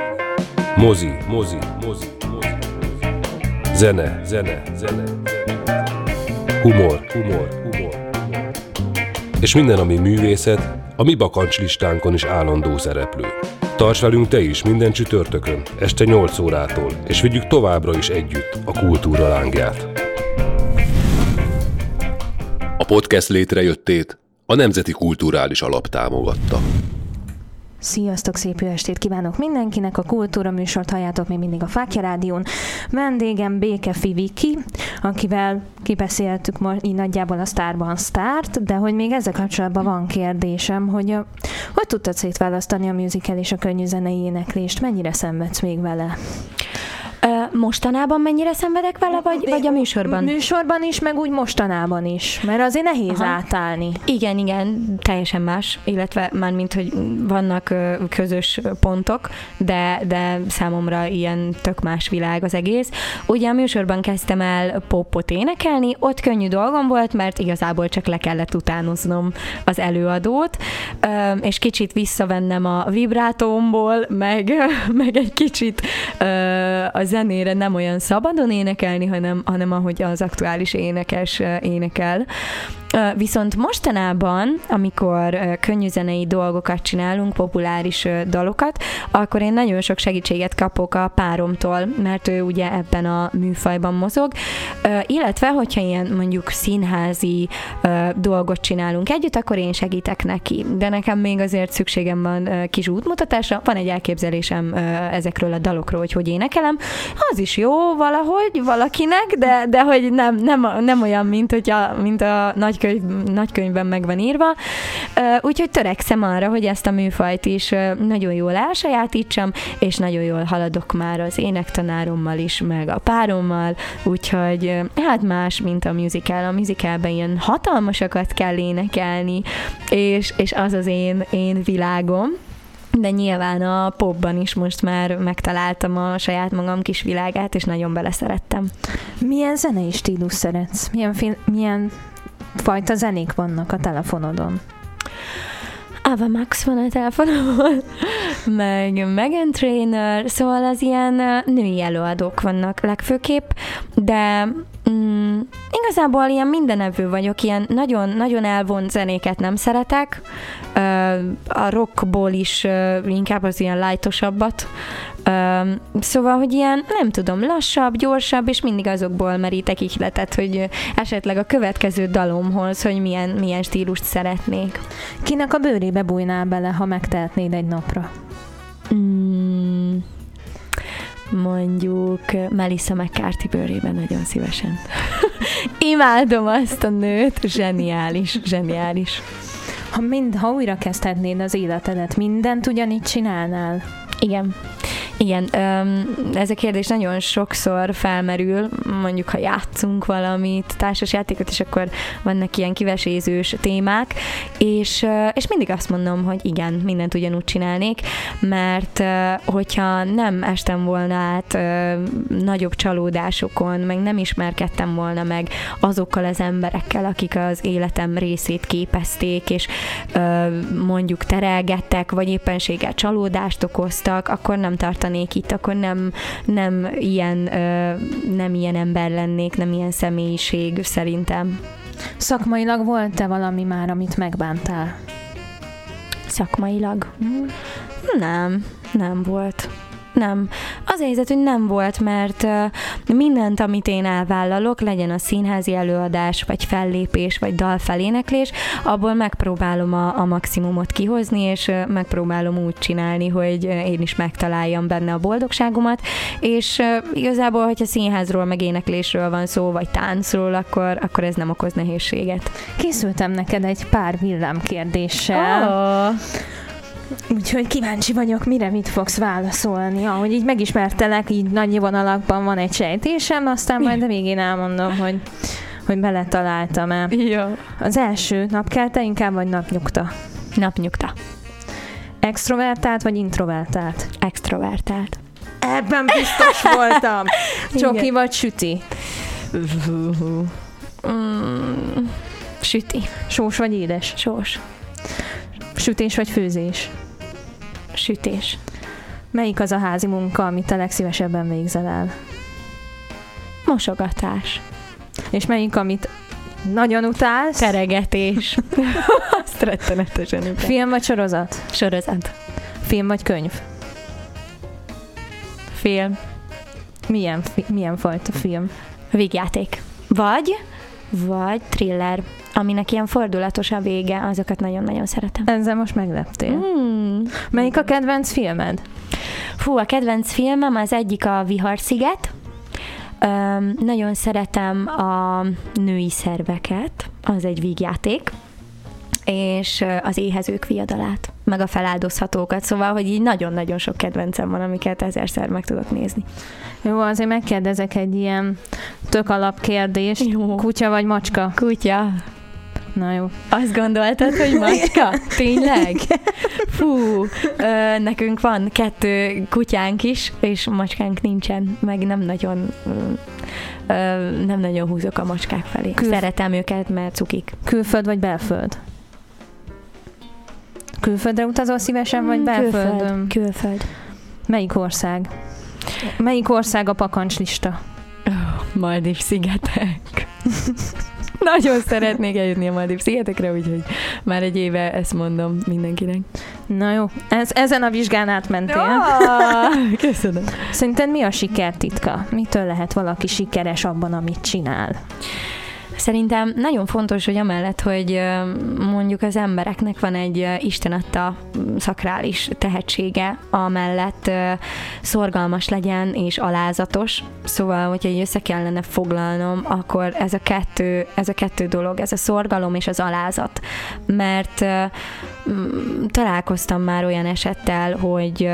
Mozi, mozi, mozi, mozi. Zene, zene, zene, humor, humor, humor. És minden, ami művészet, a mi bakancslistánkon is állandó szereplő. Tarts velünk te is minden csütörtökön, este 8 órától, és vigyük továbbra is együtt a kultúra lángját. A podcast létrejöttét a Nemzeti Kulturális Alap támogatta. Sziasztok, szép jó estét kívánok mindenkinek! A Kultúra műsort halljátok még mindig a Fákja Rádión. Vendégem Békefi Viki, akivel kibeszéltük most így nagyjából a Sztárban Sztárt, de hogy még ezzel kapcsolatban van kérdésem, hogy a, hogy tudtad szétválasztani a musical és a könnyű zenei éneklést? Mennyire szenvedsz még vele? Mostanában mennyire szenvedek vele, vagy, vagy a műsorban? Műsorban is, meg úgy mostanában is, mert azért nehéz Aha. átállni. Igen, igen, teljesen más, illetve már mint, hogy vannak közös pontok, de, de számomra ilyen tök más világ az egész. Ugye a műsorban kezdtem el popot énekelni, ott könnyű dolgom volt, mert igazából csak le kellett utánoznom az előadót, és kicsit visszavennem a vibrátomból, meg, meg egy kicsit az zenére nem olyan szabadon énekelni, hanem, hanem ahogy az aktuális énekes énekel. Viszont mostanában, amikor könnyűzenei dolgokat csinálunk, populáris dalokat, akkor én nagyon sok segítséget kapok a páromtól, mert ő ugye ebben a műfajban mozog, illetve, hogyha ilyen mondjuk színházi dolgot csinálunk együtt, akkor én segítek neki. De nekem még azért szükségem van kis útmutatásra, van egy elképzelésem ezekről a dalokról, hogy hogy énekelem. Az is jó valahogy valakinek, de, de hogy nem, nem, nem olyan, mint, hogy a, mint a nagy könyv, nagykönyvben meg van írva. Úgyhogy törekszem arra, hogy ezt a műfajt is nagyon jól elsajátítsam, és nagyon jól haladok már az énektanárommal is, meg a párommal, úgyhogy hát más, mint a musical. A musicalben ilyen hatalmasakat kell énekelni, és, és az az én, én világom, de nyilván a popban is most már megtaláltam a saját magam kis világát, és nagyon beleszerettem. Milyen zenei stílus szeretsz? Milyen, film, milyen fajta zenék vannak a telefonodon? Ava Max van a telefonomon, meg Megan Trainer, szóval az ilyen női előadók vannak legfőképp, de mm, igazából ilyen mindenevő vagyok, ilyen nagyon, nagyon elvont zenéket nem szeretek, a rockból is inkább az ilyen lightosabbat, szóval, hogy ilyen, nem tudom, lassabb, gyorsabb, és mindig azokból merítek ihletet, hogy esetleg a következő dalomhoz, hogy milyen, milyen stílust szeretnék. Kinek a bőrébe bújnál bele, ha megtehetnéd egy napra? Mm, mondjuk Melissa McCarthy bőrében nagyon szívesen. Imádom azt a nőt, zseniális, zseniális. Ha, mind, ha újra kezdhetnéd az életedet, mindent ugyanígy csinálnál? Igen. Igen, ez a kérdés nagyon sokszor felmerül, mondjuk ha játszunk valamit, társas játékot, és akkor vannak ilyen kivesézős témák, és, és mindig azt mondom, hogy igen, mindent ugyanúgy csinálnék, mert hogyha nem estem volna át nagyobb csalódásokon, meg nem ismerkedtem volna meg azokkal az emberekkel, akik az életem részét képezték, és mondjuk terelgettek, vagy éppenséggel csalódást okoztak, akkor nem tartanék tartanék itt, akkor nem, nem, ilyen, nem ilyen ember lennék, nem ilyen személyiség szerintem. Szakmailag volt-e valami már, amit megbántál? Szakmailag? Mm. Nem, nem volt. Nem. Az a helyzet, hogy nem volt, mert mindent, amit én elvállalok, legyen a színházi előadás, vagy fellépés, vagy dalfeléneklés, abból megpróbálom a, a maximumot kihozni, és megpróbálom úgy csinálni, hogy én is megtaláljam benne a boldogságomat, és igazából, hogyha színházról, meg éneklésről van szó, vagy táncról, akkor, akkor ez nem okoz nehézséget. Készültem neked egy pár villámkérdéssel. Oh. Úgyhogy kíváncsi vagyok, mire mit fogsz válaszolni. Ahogy így megismertelek, így nagy vonalakban van egy sejtésem, aztán majd a végén elmondom, hogy hogy beletaláltam-e. Jó. Az első napkelte inkább, vagy napnyugta? Napnyugta. Extrovertált, vagy introvertált? Extrovertált. Ebben biztos voltam. Csoki vagy süti? Mm, süti. Sós vagy édes? Sós. Sütés vagy főzés? Sütés. Melyik az a házi munka, amit a legszívesebben végzel el? Mosogatás. És melyik, amit nagyon utálsz? Teregetés. Azt rettenetesen utál. Film vagy sorozat? Sorozat. Film vagy könyv? Film. Milyen, fi- milyen fajta film? Végjáték. Vagy, vagy thriller. Aminek ilyen fordulatos a vége, azokat nagyon-nagyon szeretem. Ezzel most megleptél. Hmm. Melyik a kedvenc filmed? Fú, a kedvenc filmem az egyik a Viharsziget. Öm, nagyon szeretem a női szerveket, az egy vígjáték, és az éhezők viadalát, meg a feláldozhatókat, szóval, hogy így nagyon-nagyon sok kedvencem van, amiket ezerszer meg tudok nézni. Jó, azért megkérdezek egy ilyen tök alap kérdést. Jó. Kutya vagy macska? Kutya. Na jó. Azt gondoltad, hogy macska? Tényleg? Fú, ö, nekünk van kettő kutyánk is, és macskánk nincsen, meg nem nagyon ö, nem nagyon húzok a macskák felé. Kül- Szeretem őket, mert cukik. Külföld vagy belföld? Külföldre utazol szívesen, vagy belföldön? Külföld. Külföld. Melyik ország? Melyik ország a pakancslista? Maldív szigetek. Nagyon szeretnék eljutni a Maldív szigetekre, úgyhogy már egy éve ezt mondom mindenkinek. Na jó, ez, ezen a vizsgán átmentél. Köszönöm. Szerinted mi a siker titka? Mitől lehet valaki sikeres abban, amit csinál? Szerintem nagyon fontos, hogy amellett, hogy mondjuk az embereknek van egy Isten adta szakrális tehetsége, amellett szorgalmas legyen és alázatos. Szóval, hogyha így össze kellene foglalnom, akkor ez a kettő, ez a kettő dolog, ez a szorgalom és az alázat. Mert találkoztam már olyan esettel, hogy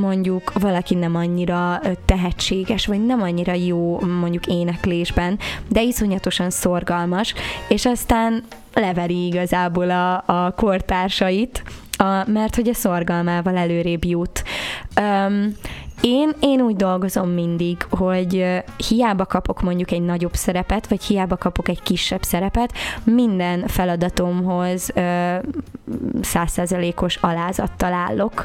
mondjuk valaki nem annyira tehetséges, vagy nem annyira jó mondjuk éneklésben, de iszonyatosan szorgalmas, és aztán leveri igazából a, a kortársait, a, mert hogy a szorgalmával előrébb jut. Um, én, én úgy dolgozom mindig, hogy hiába kapok mondjuk egy nagyobb szerepet, vagy hiába kapok egy kisebb szerepet, minden feladatomhoz százszerzelékos alázattal állok,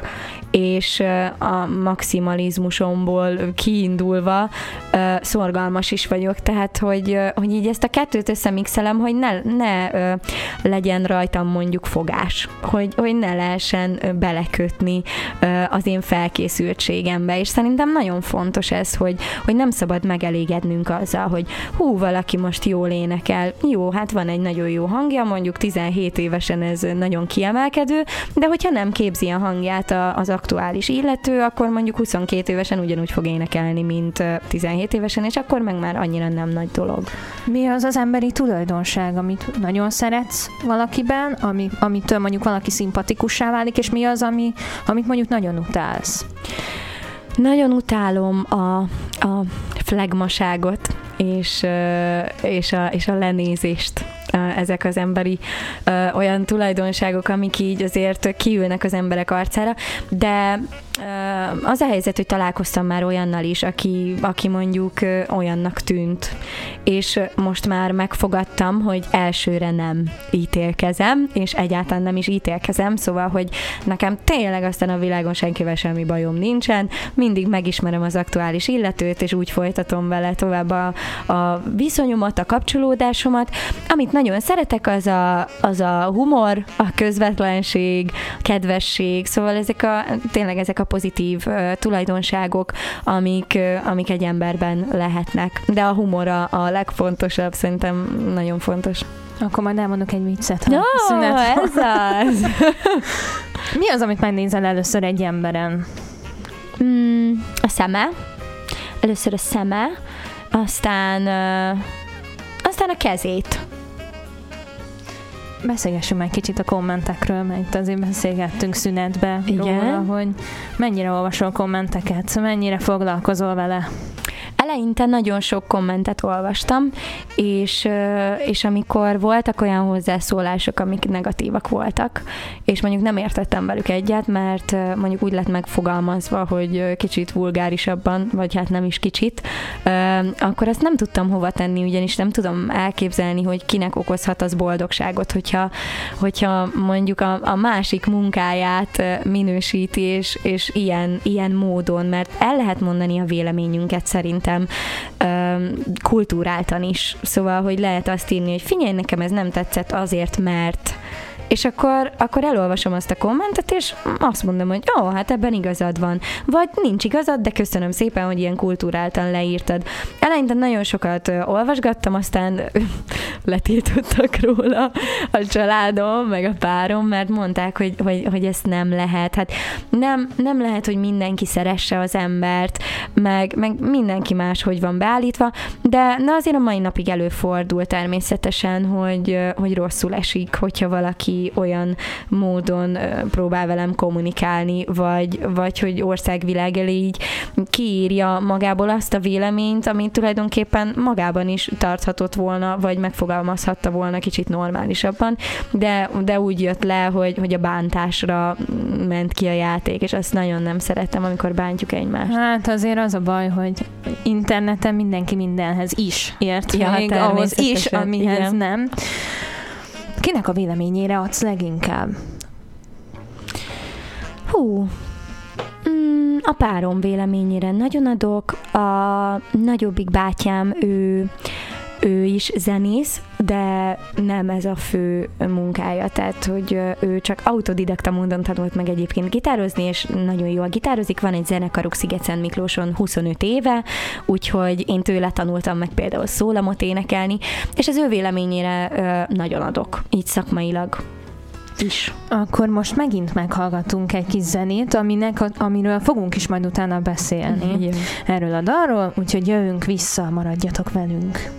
és a maximalizmusomból kiindulva szorgalmas is vagyok, tehát hogy, hogy így ezt a kettőt összemixelem, hogy ne, ne legyen rajtam mondjuk fogás, hogy, hogy ne lehessen belekötni az én felkészültségembe, és szerintem nagyon fontos ez, hogy, hogy nem szabad megelégednünk azzal, hogy hú, valaki most jól énekel, jó, hát van egy nagyon jó hangja, mondjuk 17 évesen ez nagyon kiemelkedő, de hogyha nem képzi a hangját a, az aktuális illető, akkor mondjuk 22 évesen ugyanúgy fog énekelni, mint ö, 17 évesen, és akkor meg már annyira nem nagy dolog. Mi az az emberi tulajdonság, amit nagyon szeretsz valakiben, ami, amitől mondjuk valaki szimpatikussá válik, és mi az, ami, amit mondjuk nagyon utálsz? Nagyon utálom a, a flagmaságot, és, és, a, és a lenézést ezek az emberi olyan tulajdonságok, amik így azért kiülnek az emberek arcára, de az a helyzet, hogy találkoztam már olyannal is, aki, aki mondjuk olyannak tűnt, és most már megfogadtam, hogy elsőre nem ítélkezem, és egyáltalán nem is ítélkezem, szóval, hogy nekem tényleg aztán a világon senkivel semmi bajom nincsen, mindig megismerem az aktuális illetőt, és úgy folytatom vele tovább a, a viszonyomat, a kapcsolódásomat. Amit nagyon szeretek, az a, az a humor, a közvetlenség, a kedvesség, szóval ezek a, tényleg ezek a pozitív uh, tulajdonságok, amik, uh, amik egy emberben lehetnek. De a humor a, a legfontosabb, szerintem nagyon fontos. Akkor majd elmondok egy viccet. ha szünet van. ez az! Mi az, amit megnézel először egy emberen? Mm, a szeme. Először a szeme, aztán, uh, aztán a kezét. Beszélgessünk már egy kicsit a kommentekről, mert itt azért beszélgettünk szünetbe Igen. róla, hogy mennyire olvasol kommenteket, mennyire foglalkozol vele. Eleinte nagyon sok kommentet olvastam, és, és amikor voltak olyan hozzászólások, amik negatívak voltak, és mondjuk nem értettem velük egyet, mert mondjuk úgy lett megfogalmazva, hogy kicsit vulgárisabban, vagy hát nem is kicsit, akkor azt nem tudtam hova tenni, ugyanis nem tudom elképzelni, hogy kinek okozhat az boldogságot, hogyha, hogyha mondjuk a, a másik munkáját minősíti, és, és ilyen, ilyen módon, mert el lehet mondani a véleményünket szerintem ö, kultúráltan is. Szóval, hogy lehet azt írni, hogy figyelj, nekem ez nem tetszett azért, mert és akkor, akkor elolvasom azt a kommentet, és azt mondom, hogy ó, hát ebben igazad van. Vagy nincs igazad, de köszönöm szépen, hogy ilyen kultúráltan leírtad. Eleinte nagyon sokat olvasgattam, aztán letiltottak róla a családom, meg a párom, mert mondták, hogy, hogy, hogy ezt nem lehet. Hát nem, nem lehet, hogy mindenki szeresse az embert, meg, meg mindenki más hogy van beállítva, de na azért a mai napig előfordul természetesen, hogy, hogy rosszul esik, hogyha valaki olyan módon próbál velem kommunikálni, vagy, vagy hogy országvilág elé így kiírja magából azt a véleményt, amit tulajdonképpen magában is tarthatott volna, vagy megfogalmazhatta volna kicsit normálisabban, de, de úgy jött le, hogy, hogy a bántásra ment ki a játék, és azt nagyon nem szeretem, amikor bántjuk egymást. Hát azért az a baj, hogy interneten mindenki mindenhez is ért, Ja, még ahhoz is, amihez igen. nem. Kinek a véleményére adsz leginkább? Hú, mm, a párom véleményére nagyon adok. A nagyobbik bátyám, ő, ő is zenész, de nem ez a fő munkája, tehát hogy ő csak autodidakta módon tanult meg egyébként gitározni, és nagyon jól gitározik. Van egy zenekaruk Sziget-Szent Miklóson 25 éve, úgyhogy én tőle tanultam meg például szólamot énekelni, és az ő véleményére nagyon adok, így szakmailag is. Akkor most megint meghallgatunk egy kis zenét, aminek, amiről fogunk is majd utána beszélni. Jó. Erről a dalról, úgyhogy jövünk vissza, maradjatok velünk.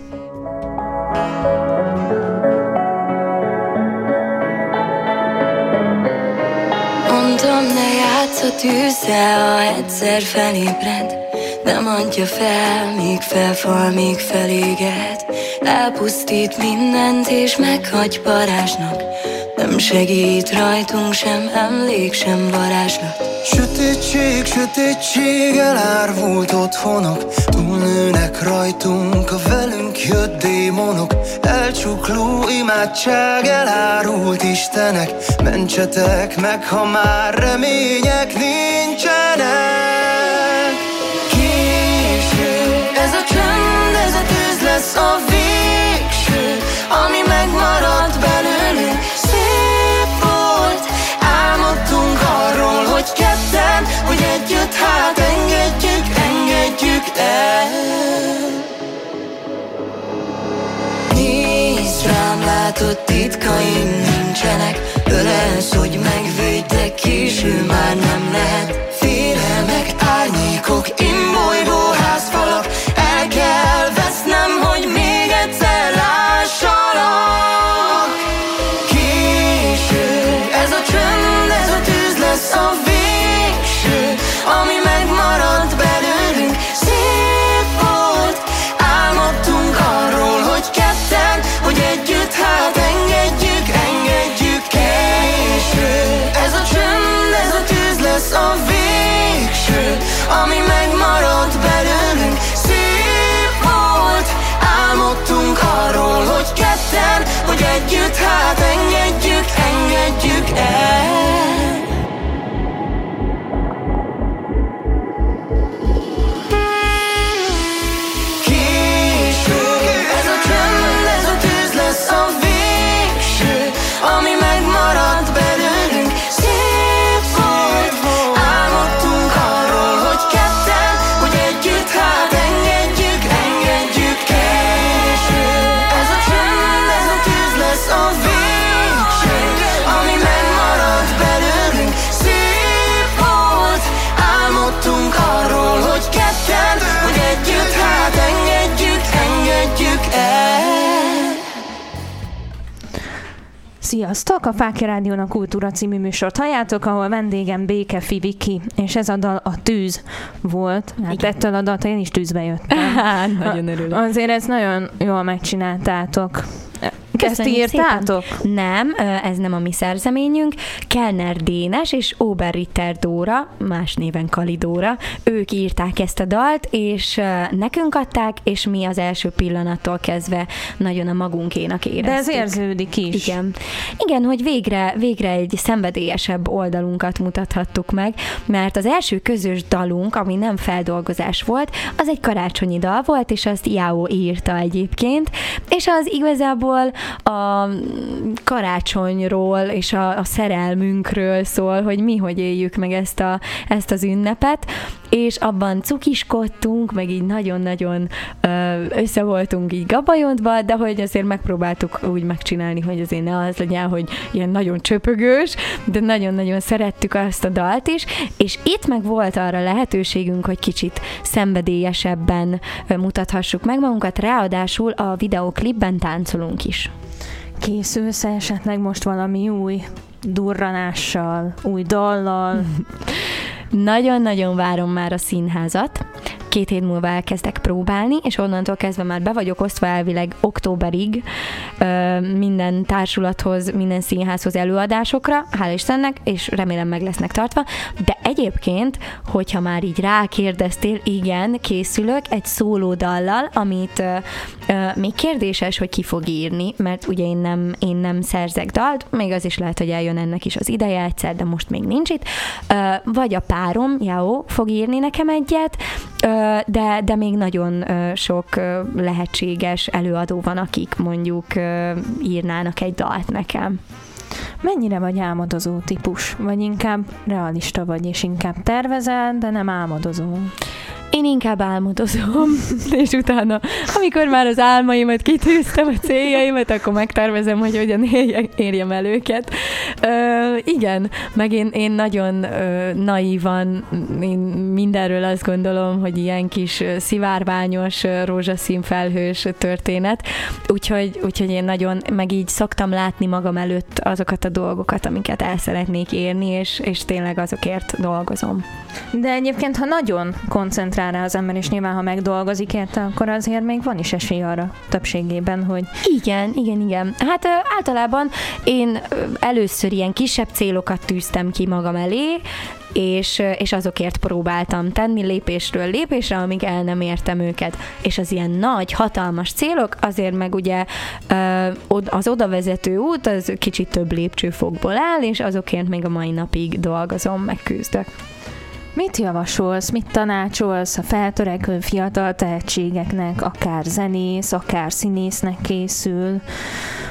Mondtam, ne játsz a tűzzel, ha egyszer felébred. Nem adja fel, míg felfal, míg feléged. Elpusztít mindent és meghagy parázsnak. Nem segít rajtunk sem emlék, sem varázslat. Sötétség, sötétség, elárvult otthonok. Túlnőnek rajtunk a velünk démonok Elcsukló imádság, elárult istenek. Mentsetek meg, ha már remények nincsenek. Késő, ez a csönd, ez a tűz lesz a végső Ami megmaradt belőlünk. Szép volt, álmodtunk arról, hogy ketten Hogy együtt hát engedjük, engedjük el látod titkaim nincsenek. Ölelsz, hogy megvédj, de késő már nem lehet. Félelmek, árnyékok, imbolygó házfalak Sziasztok! A Rádiónak Kultúra című műsort halljátok, ahol vendégem Békefi Viki, és ez a dal a tűz volt. Hát Igen. ettől a dalt én is tűzbe jöttem. Hát, nagyon örülök. Azért ezt nagyon jól megcsináltátok. Ezt Köszönjük írtátok? szépen. Nem, ez nem a mi szerzeményünk. Kellner Dénes és Oberritter Dóra, más néven Kalidóra, ők írták ezt a dalt, és nekünk adták, és mi az első pillanattól kezdve nagyon a magunkénak éreztük. De ez érződik is. Igen. Igen, hogy végre, végre egy szenvedélyesebb oldalunkat mutathattuk meg, mert az első közös dalunk, ami nem feldolgozás volt, az egy karácsonyi dal volt, és azt Jáó írta egyébként, és az igazából a karácsonyról és a, a szerelmünkről szól, hogy mi hogy éljük meg ezt, a, ezt az ünnepet, és abban cukiskodtunk, meg így nagyon-nagyon össze voltunk így gabajodva, de hogy azért megpróbáltuk úgy megcsinálni, hogy azért ne az legyen, hogy ilyen nagyon csöpögős, de nagyon-nagyon szerettük azt a dalt is, és itt meg volt arra lehetőségünk, hogy kicsit szenvedélyesebben mutathassuk meg magunkat, ráadásul a videóklipben táncolunk is. Készülsz esetleg most valami új durranással, új dallal? Nagyon-nagyon várom már a színházat. Két hét múlva elkezdek próbálni, és onnantól kezdve már be vagyok osztva elvileg októberig minden társulathoz, minden színházhoz előadásokra, hál' Istennek, és remélem meg lesznek tartva. De egyébként, hogyha már így rákérdeztél, igen, készülök egy szólódallal, amit még kérdéses, hogy ki fog írni, mert ugye én nem, én nem szerzek dalt, még az is lehet, hogy eljön ennek is az ideje egyszer, de most még nincs itt. Vagy a párom, Jao, fog írni nekem egyet, de, de még nagyon sok lehetséges előadó van, akik mondjuk írnának egy dalt nekem. Mennyire vagy álmodozó típus? Vagy inkább realista vagy, és inkább tervezel, de nem álmodozó? Én inkább álmodozom, és utána, amikor már az álmaimat kitűztem, a céljaimat, akkor megtervezem, hogy hogyan érjem el őket. Ö, igen, meg én, én nagyon ö, naívan, én mindenről azt gondolom, hogy ilyen kis szivárványos, rózsaszín felhős történet, úgyhogy, úgyhogy én nagyon, meg így szoktam látni magam előtt azokat a dolgokat, amiket el szeretnék érni, és, és tényleg azokért dolgozom. De egyébként, ha nagyon koncentrál koncentrál rá az ember, és nyilván, ha megdolgozik érte, akkor azért még van is esély arra többségében, hogy... Igen, igen, igen. Hát általában én először ilyen kisebb célokat tűztem ki magam elé, és, és azokért próbáltam tenni lépésről lépésre, amíg el nem értem őket. És az ilyen nagy, hatalmas célok, azért meg ugye az odavezető út az kicsit több lépcsőfokból áll, és azokért még a mai napig dolgozom, meg küzdök. Mit javasolsz, mit tanácsolsz a feltörekvő fiatal tehetségeknek, akár zenész, akár színésznek készül,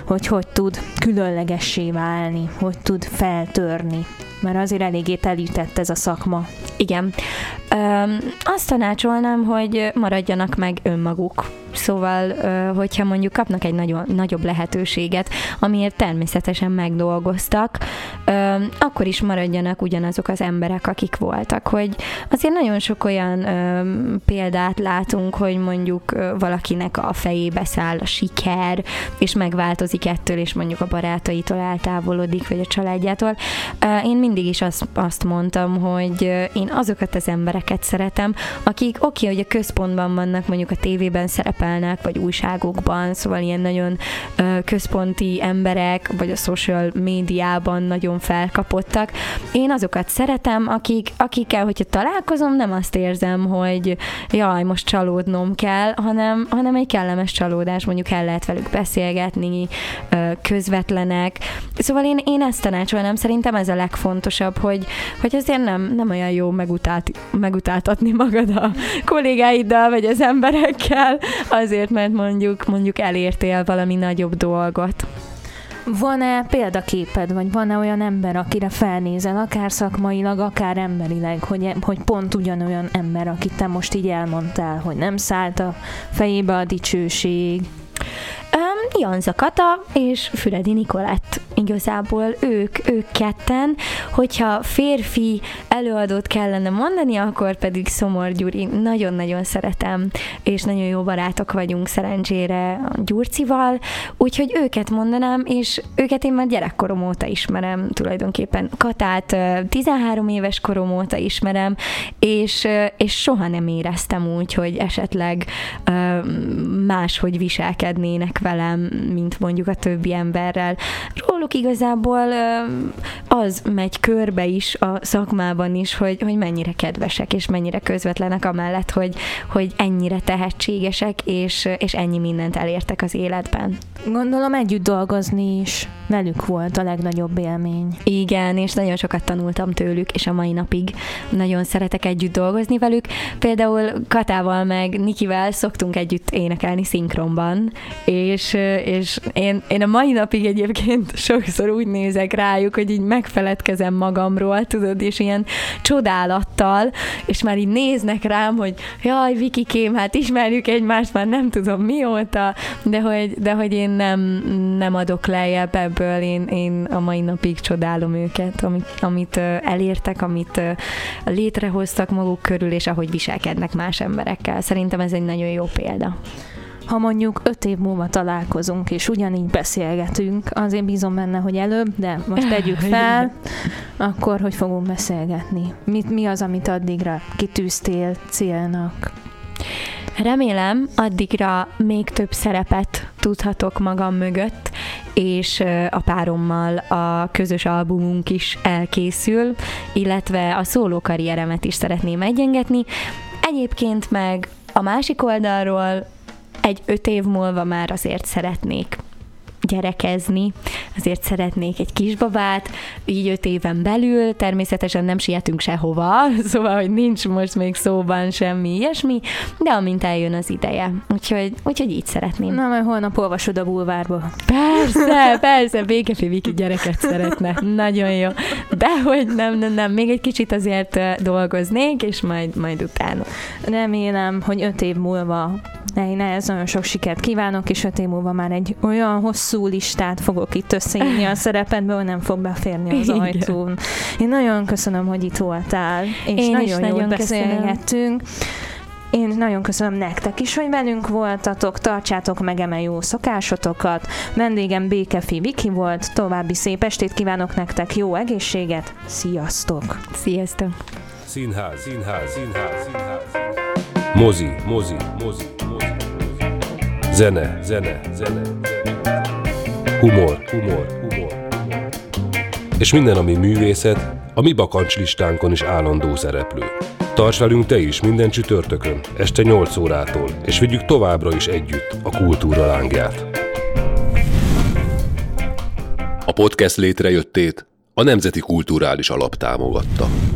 hogy hogy tud különlegessé válni, hogy tud feltörni? Mert azért eléggé telített ez a szakma. Igen. Öm, azt tanácsolnám, hogy maradjanak meg önmaguk Szóval, hogyha mondjuk kapnak egy nagyon, nagyobb lehetőséget, amiért természetesen megdolgoztak, akkor is maradjanak ugyanazok az emberek, akik voltak. Hogy azért nagyon sok olyan példát látunk, hogy mondjuk valakinek a fejébe száll a siker, és megváltozik ettől, és mondjuk a barátaitól eltávolodik, vagy a családjától. Én mindig is azt, azt mondtam, hogy én azokat az embereket szeretem, akik oké, okay, hogy a központban vannak, mondjuk a tévében szerep szerepelnek, vagy újságokban, szóval ilyen nagyon központi emberek, vagy a social médiában nagyon felkapottak. Én azokat szeretem, akik, akikkel, hogyha találkozom, nem azt érzem, hogy jaj, most csalódnom kell, hanem, hanem egy kellemes csalódás, mondjuk el lehet velük beszélgetni, közvetlenek. Szóval én, én ezt tanácsolnám, szerintem ez a legfontosabb, hogy, hogy azért nem, nem olyan jó megutált, megutáltatni magad a kollégáiddal, vagy az emberekkel, azért, mert mondjuk, mondjuk elértél valami nagyobb dolgot. Van-e példaképed, vagy van-e olyan ember, akire felnézel, akár szakmailag, akár emberileg, hogy, hogy pont ugyanolyan ember, akit te most így elmondtál, hogy nem szállt a fejébe a dicsőség? Um, Jan Zakata és Füredi Nikolett igazából ők, ők ketten, hogyha férfi előadót kellene mondani, akkor pedig Szomor Gyuri. Nagyon-nagyon szeretem, és nagyon jó barátok vagyunk szerencsére Gyurcival, úgyhogy őket mondanám, és őket én már gyerekkorom óta ismerem tulajdonképpen. Katát 13 éves korom óta ismerem, és, és soha nem éreztem úgy, hogy esetleg máshogy viselkednének velem, mint mondjuk a többi emberrel. Róluk igazából az megy körbe is a szakmában is, hogy, hogy mennyire kedvesek és mennyire közvetlenek amellett, hogy, hogy ennyire tehetségesek és, és ennyi mindent elértek az életben. Gondolom együtt dolgozni is velük volt a legnagyobb élmény. Igen, és nagyon sokat tanultam tőlük, és a mai napig nagyon szeretek együtt dolgozni velük. Például Katával meg Nikivel szoktunk együtt énekelni szinkronban, és, és én, én a mai napig egyébként sokszor úgy nézek rájuk, hogy így megfeledkezem magamról, tudod, és ilyen csodálattal, és már így néznek rám, hogy jaj, Vikikém, hát ismerjük egymást már nem tudom mióta, de hogy, de hogy én nem, nem adok lejjebb ebből, én, én a mai napig csodálom őket, amit, amit elértek, amit létrehoztak maguk körül, és ahogy viselkednek más emberekkel. Szerintem ez egy nagyon jó példa ha mondjuk öt év múlva találkozunk, és ugyanígy beszélgetünk, azért bízom benne, hogy előbb, de most tegyük fel, akkor hogy fogunk beszélgetni? Mit, mi az, amit addigra kitűztél célnak? Remélem, addigra még több szerepet tudhatok magam mögött, és a párommal a közös albumunk is elkészül, illetve a szóló karrieremet is szeretném egyengetni. Egyébként meg a másik oldalról egy öt év múlva már azért szeretnék gyerekezni, azért szeretnék egy kisbabát, így öt éven belül, természetesen nem sietünk sehova, szóval, hogy nincs most még szóban semmi ilyesmi, de amint eljön az ideje. Úgyhogy, úgyhogy így szeretném. Na, majd holnap olvasod a bulvárba. Persze, persze, Békefi Viki gyereket szeretne. Nagyon jó. De hogy nem, nem, nem, még egy kicsit azért dolgoznék, és majd, majd utána. Remélem, hogy öt év múlva én ehhez nagyon sok sikert kívánok, és öt év múlva már egy olyan hosszú listát fogok itt összeírni a szerepedből, hogy nem fog beférni az ajtón. Én nagyon köszönöm, hogy itt voltál, és Én nagyon jól beszélgettünk. Én nagyon köszönöm nektek is, hogy velünk voltatok, tartsátok meg eme jó szokásotokat. Vendégem Békefi Viki volt, további szép estét kívánok nektek, jó egészséget, sziasztok! Sziasztok! Színház, színház, színház, színház. Mozi, mozi, mozi. Zene, zene, zene, humor, humor, humor. És minden, ami művészet, a mi bakancslistánkon is állandó szereplő. Tarts velünk te is minden csütörtökön, este 8 órától, és vigyük továbbra is együtt a kultúra lángját. A podcast létrejöttét a Nemzeti Kulturális Alap támogatta.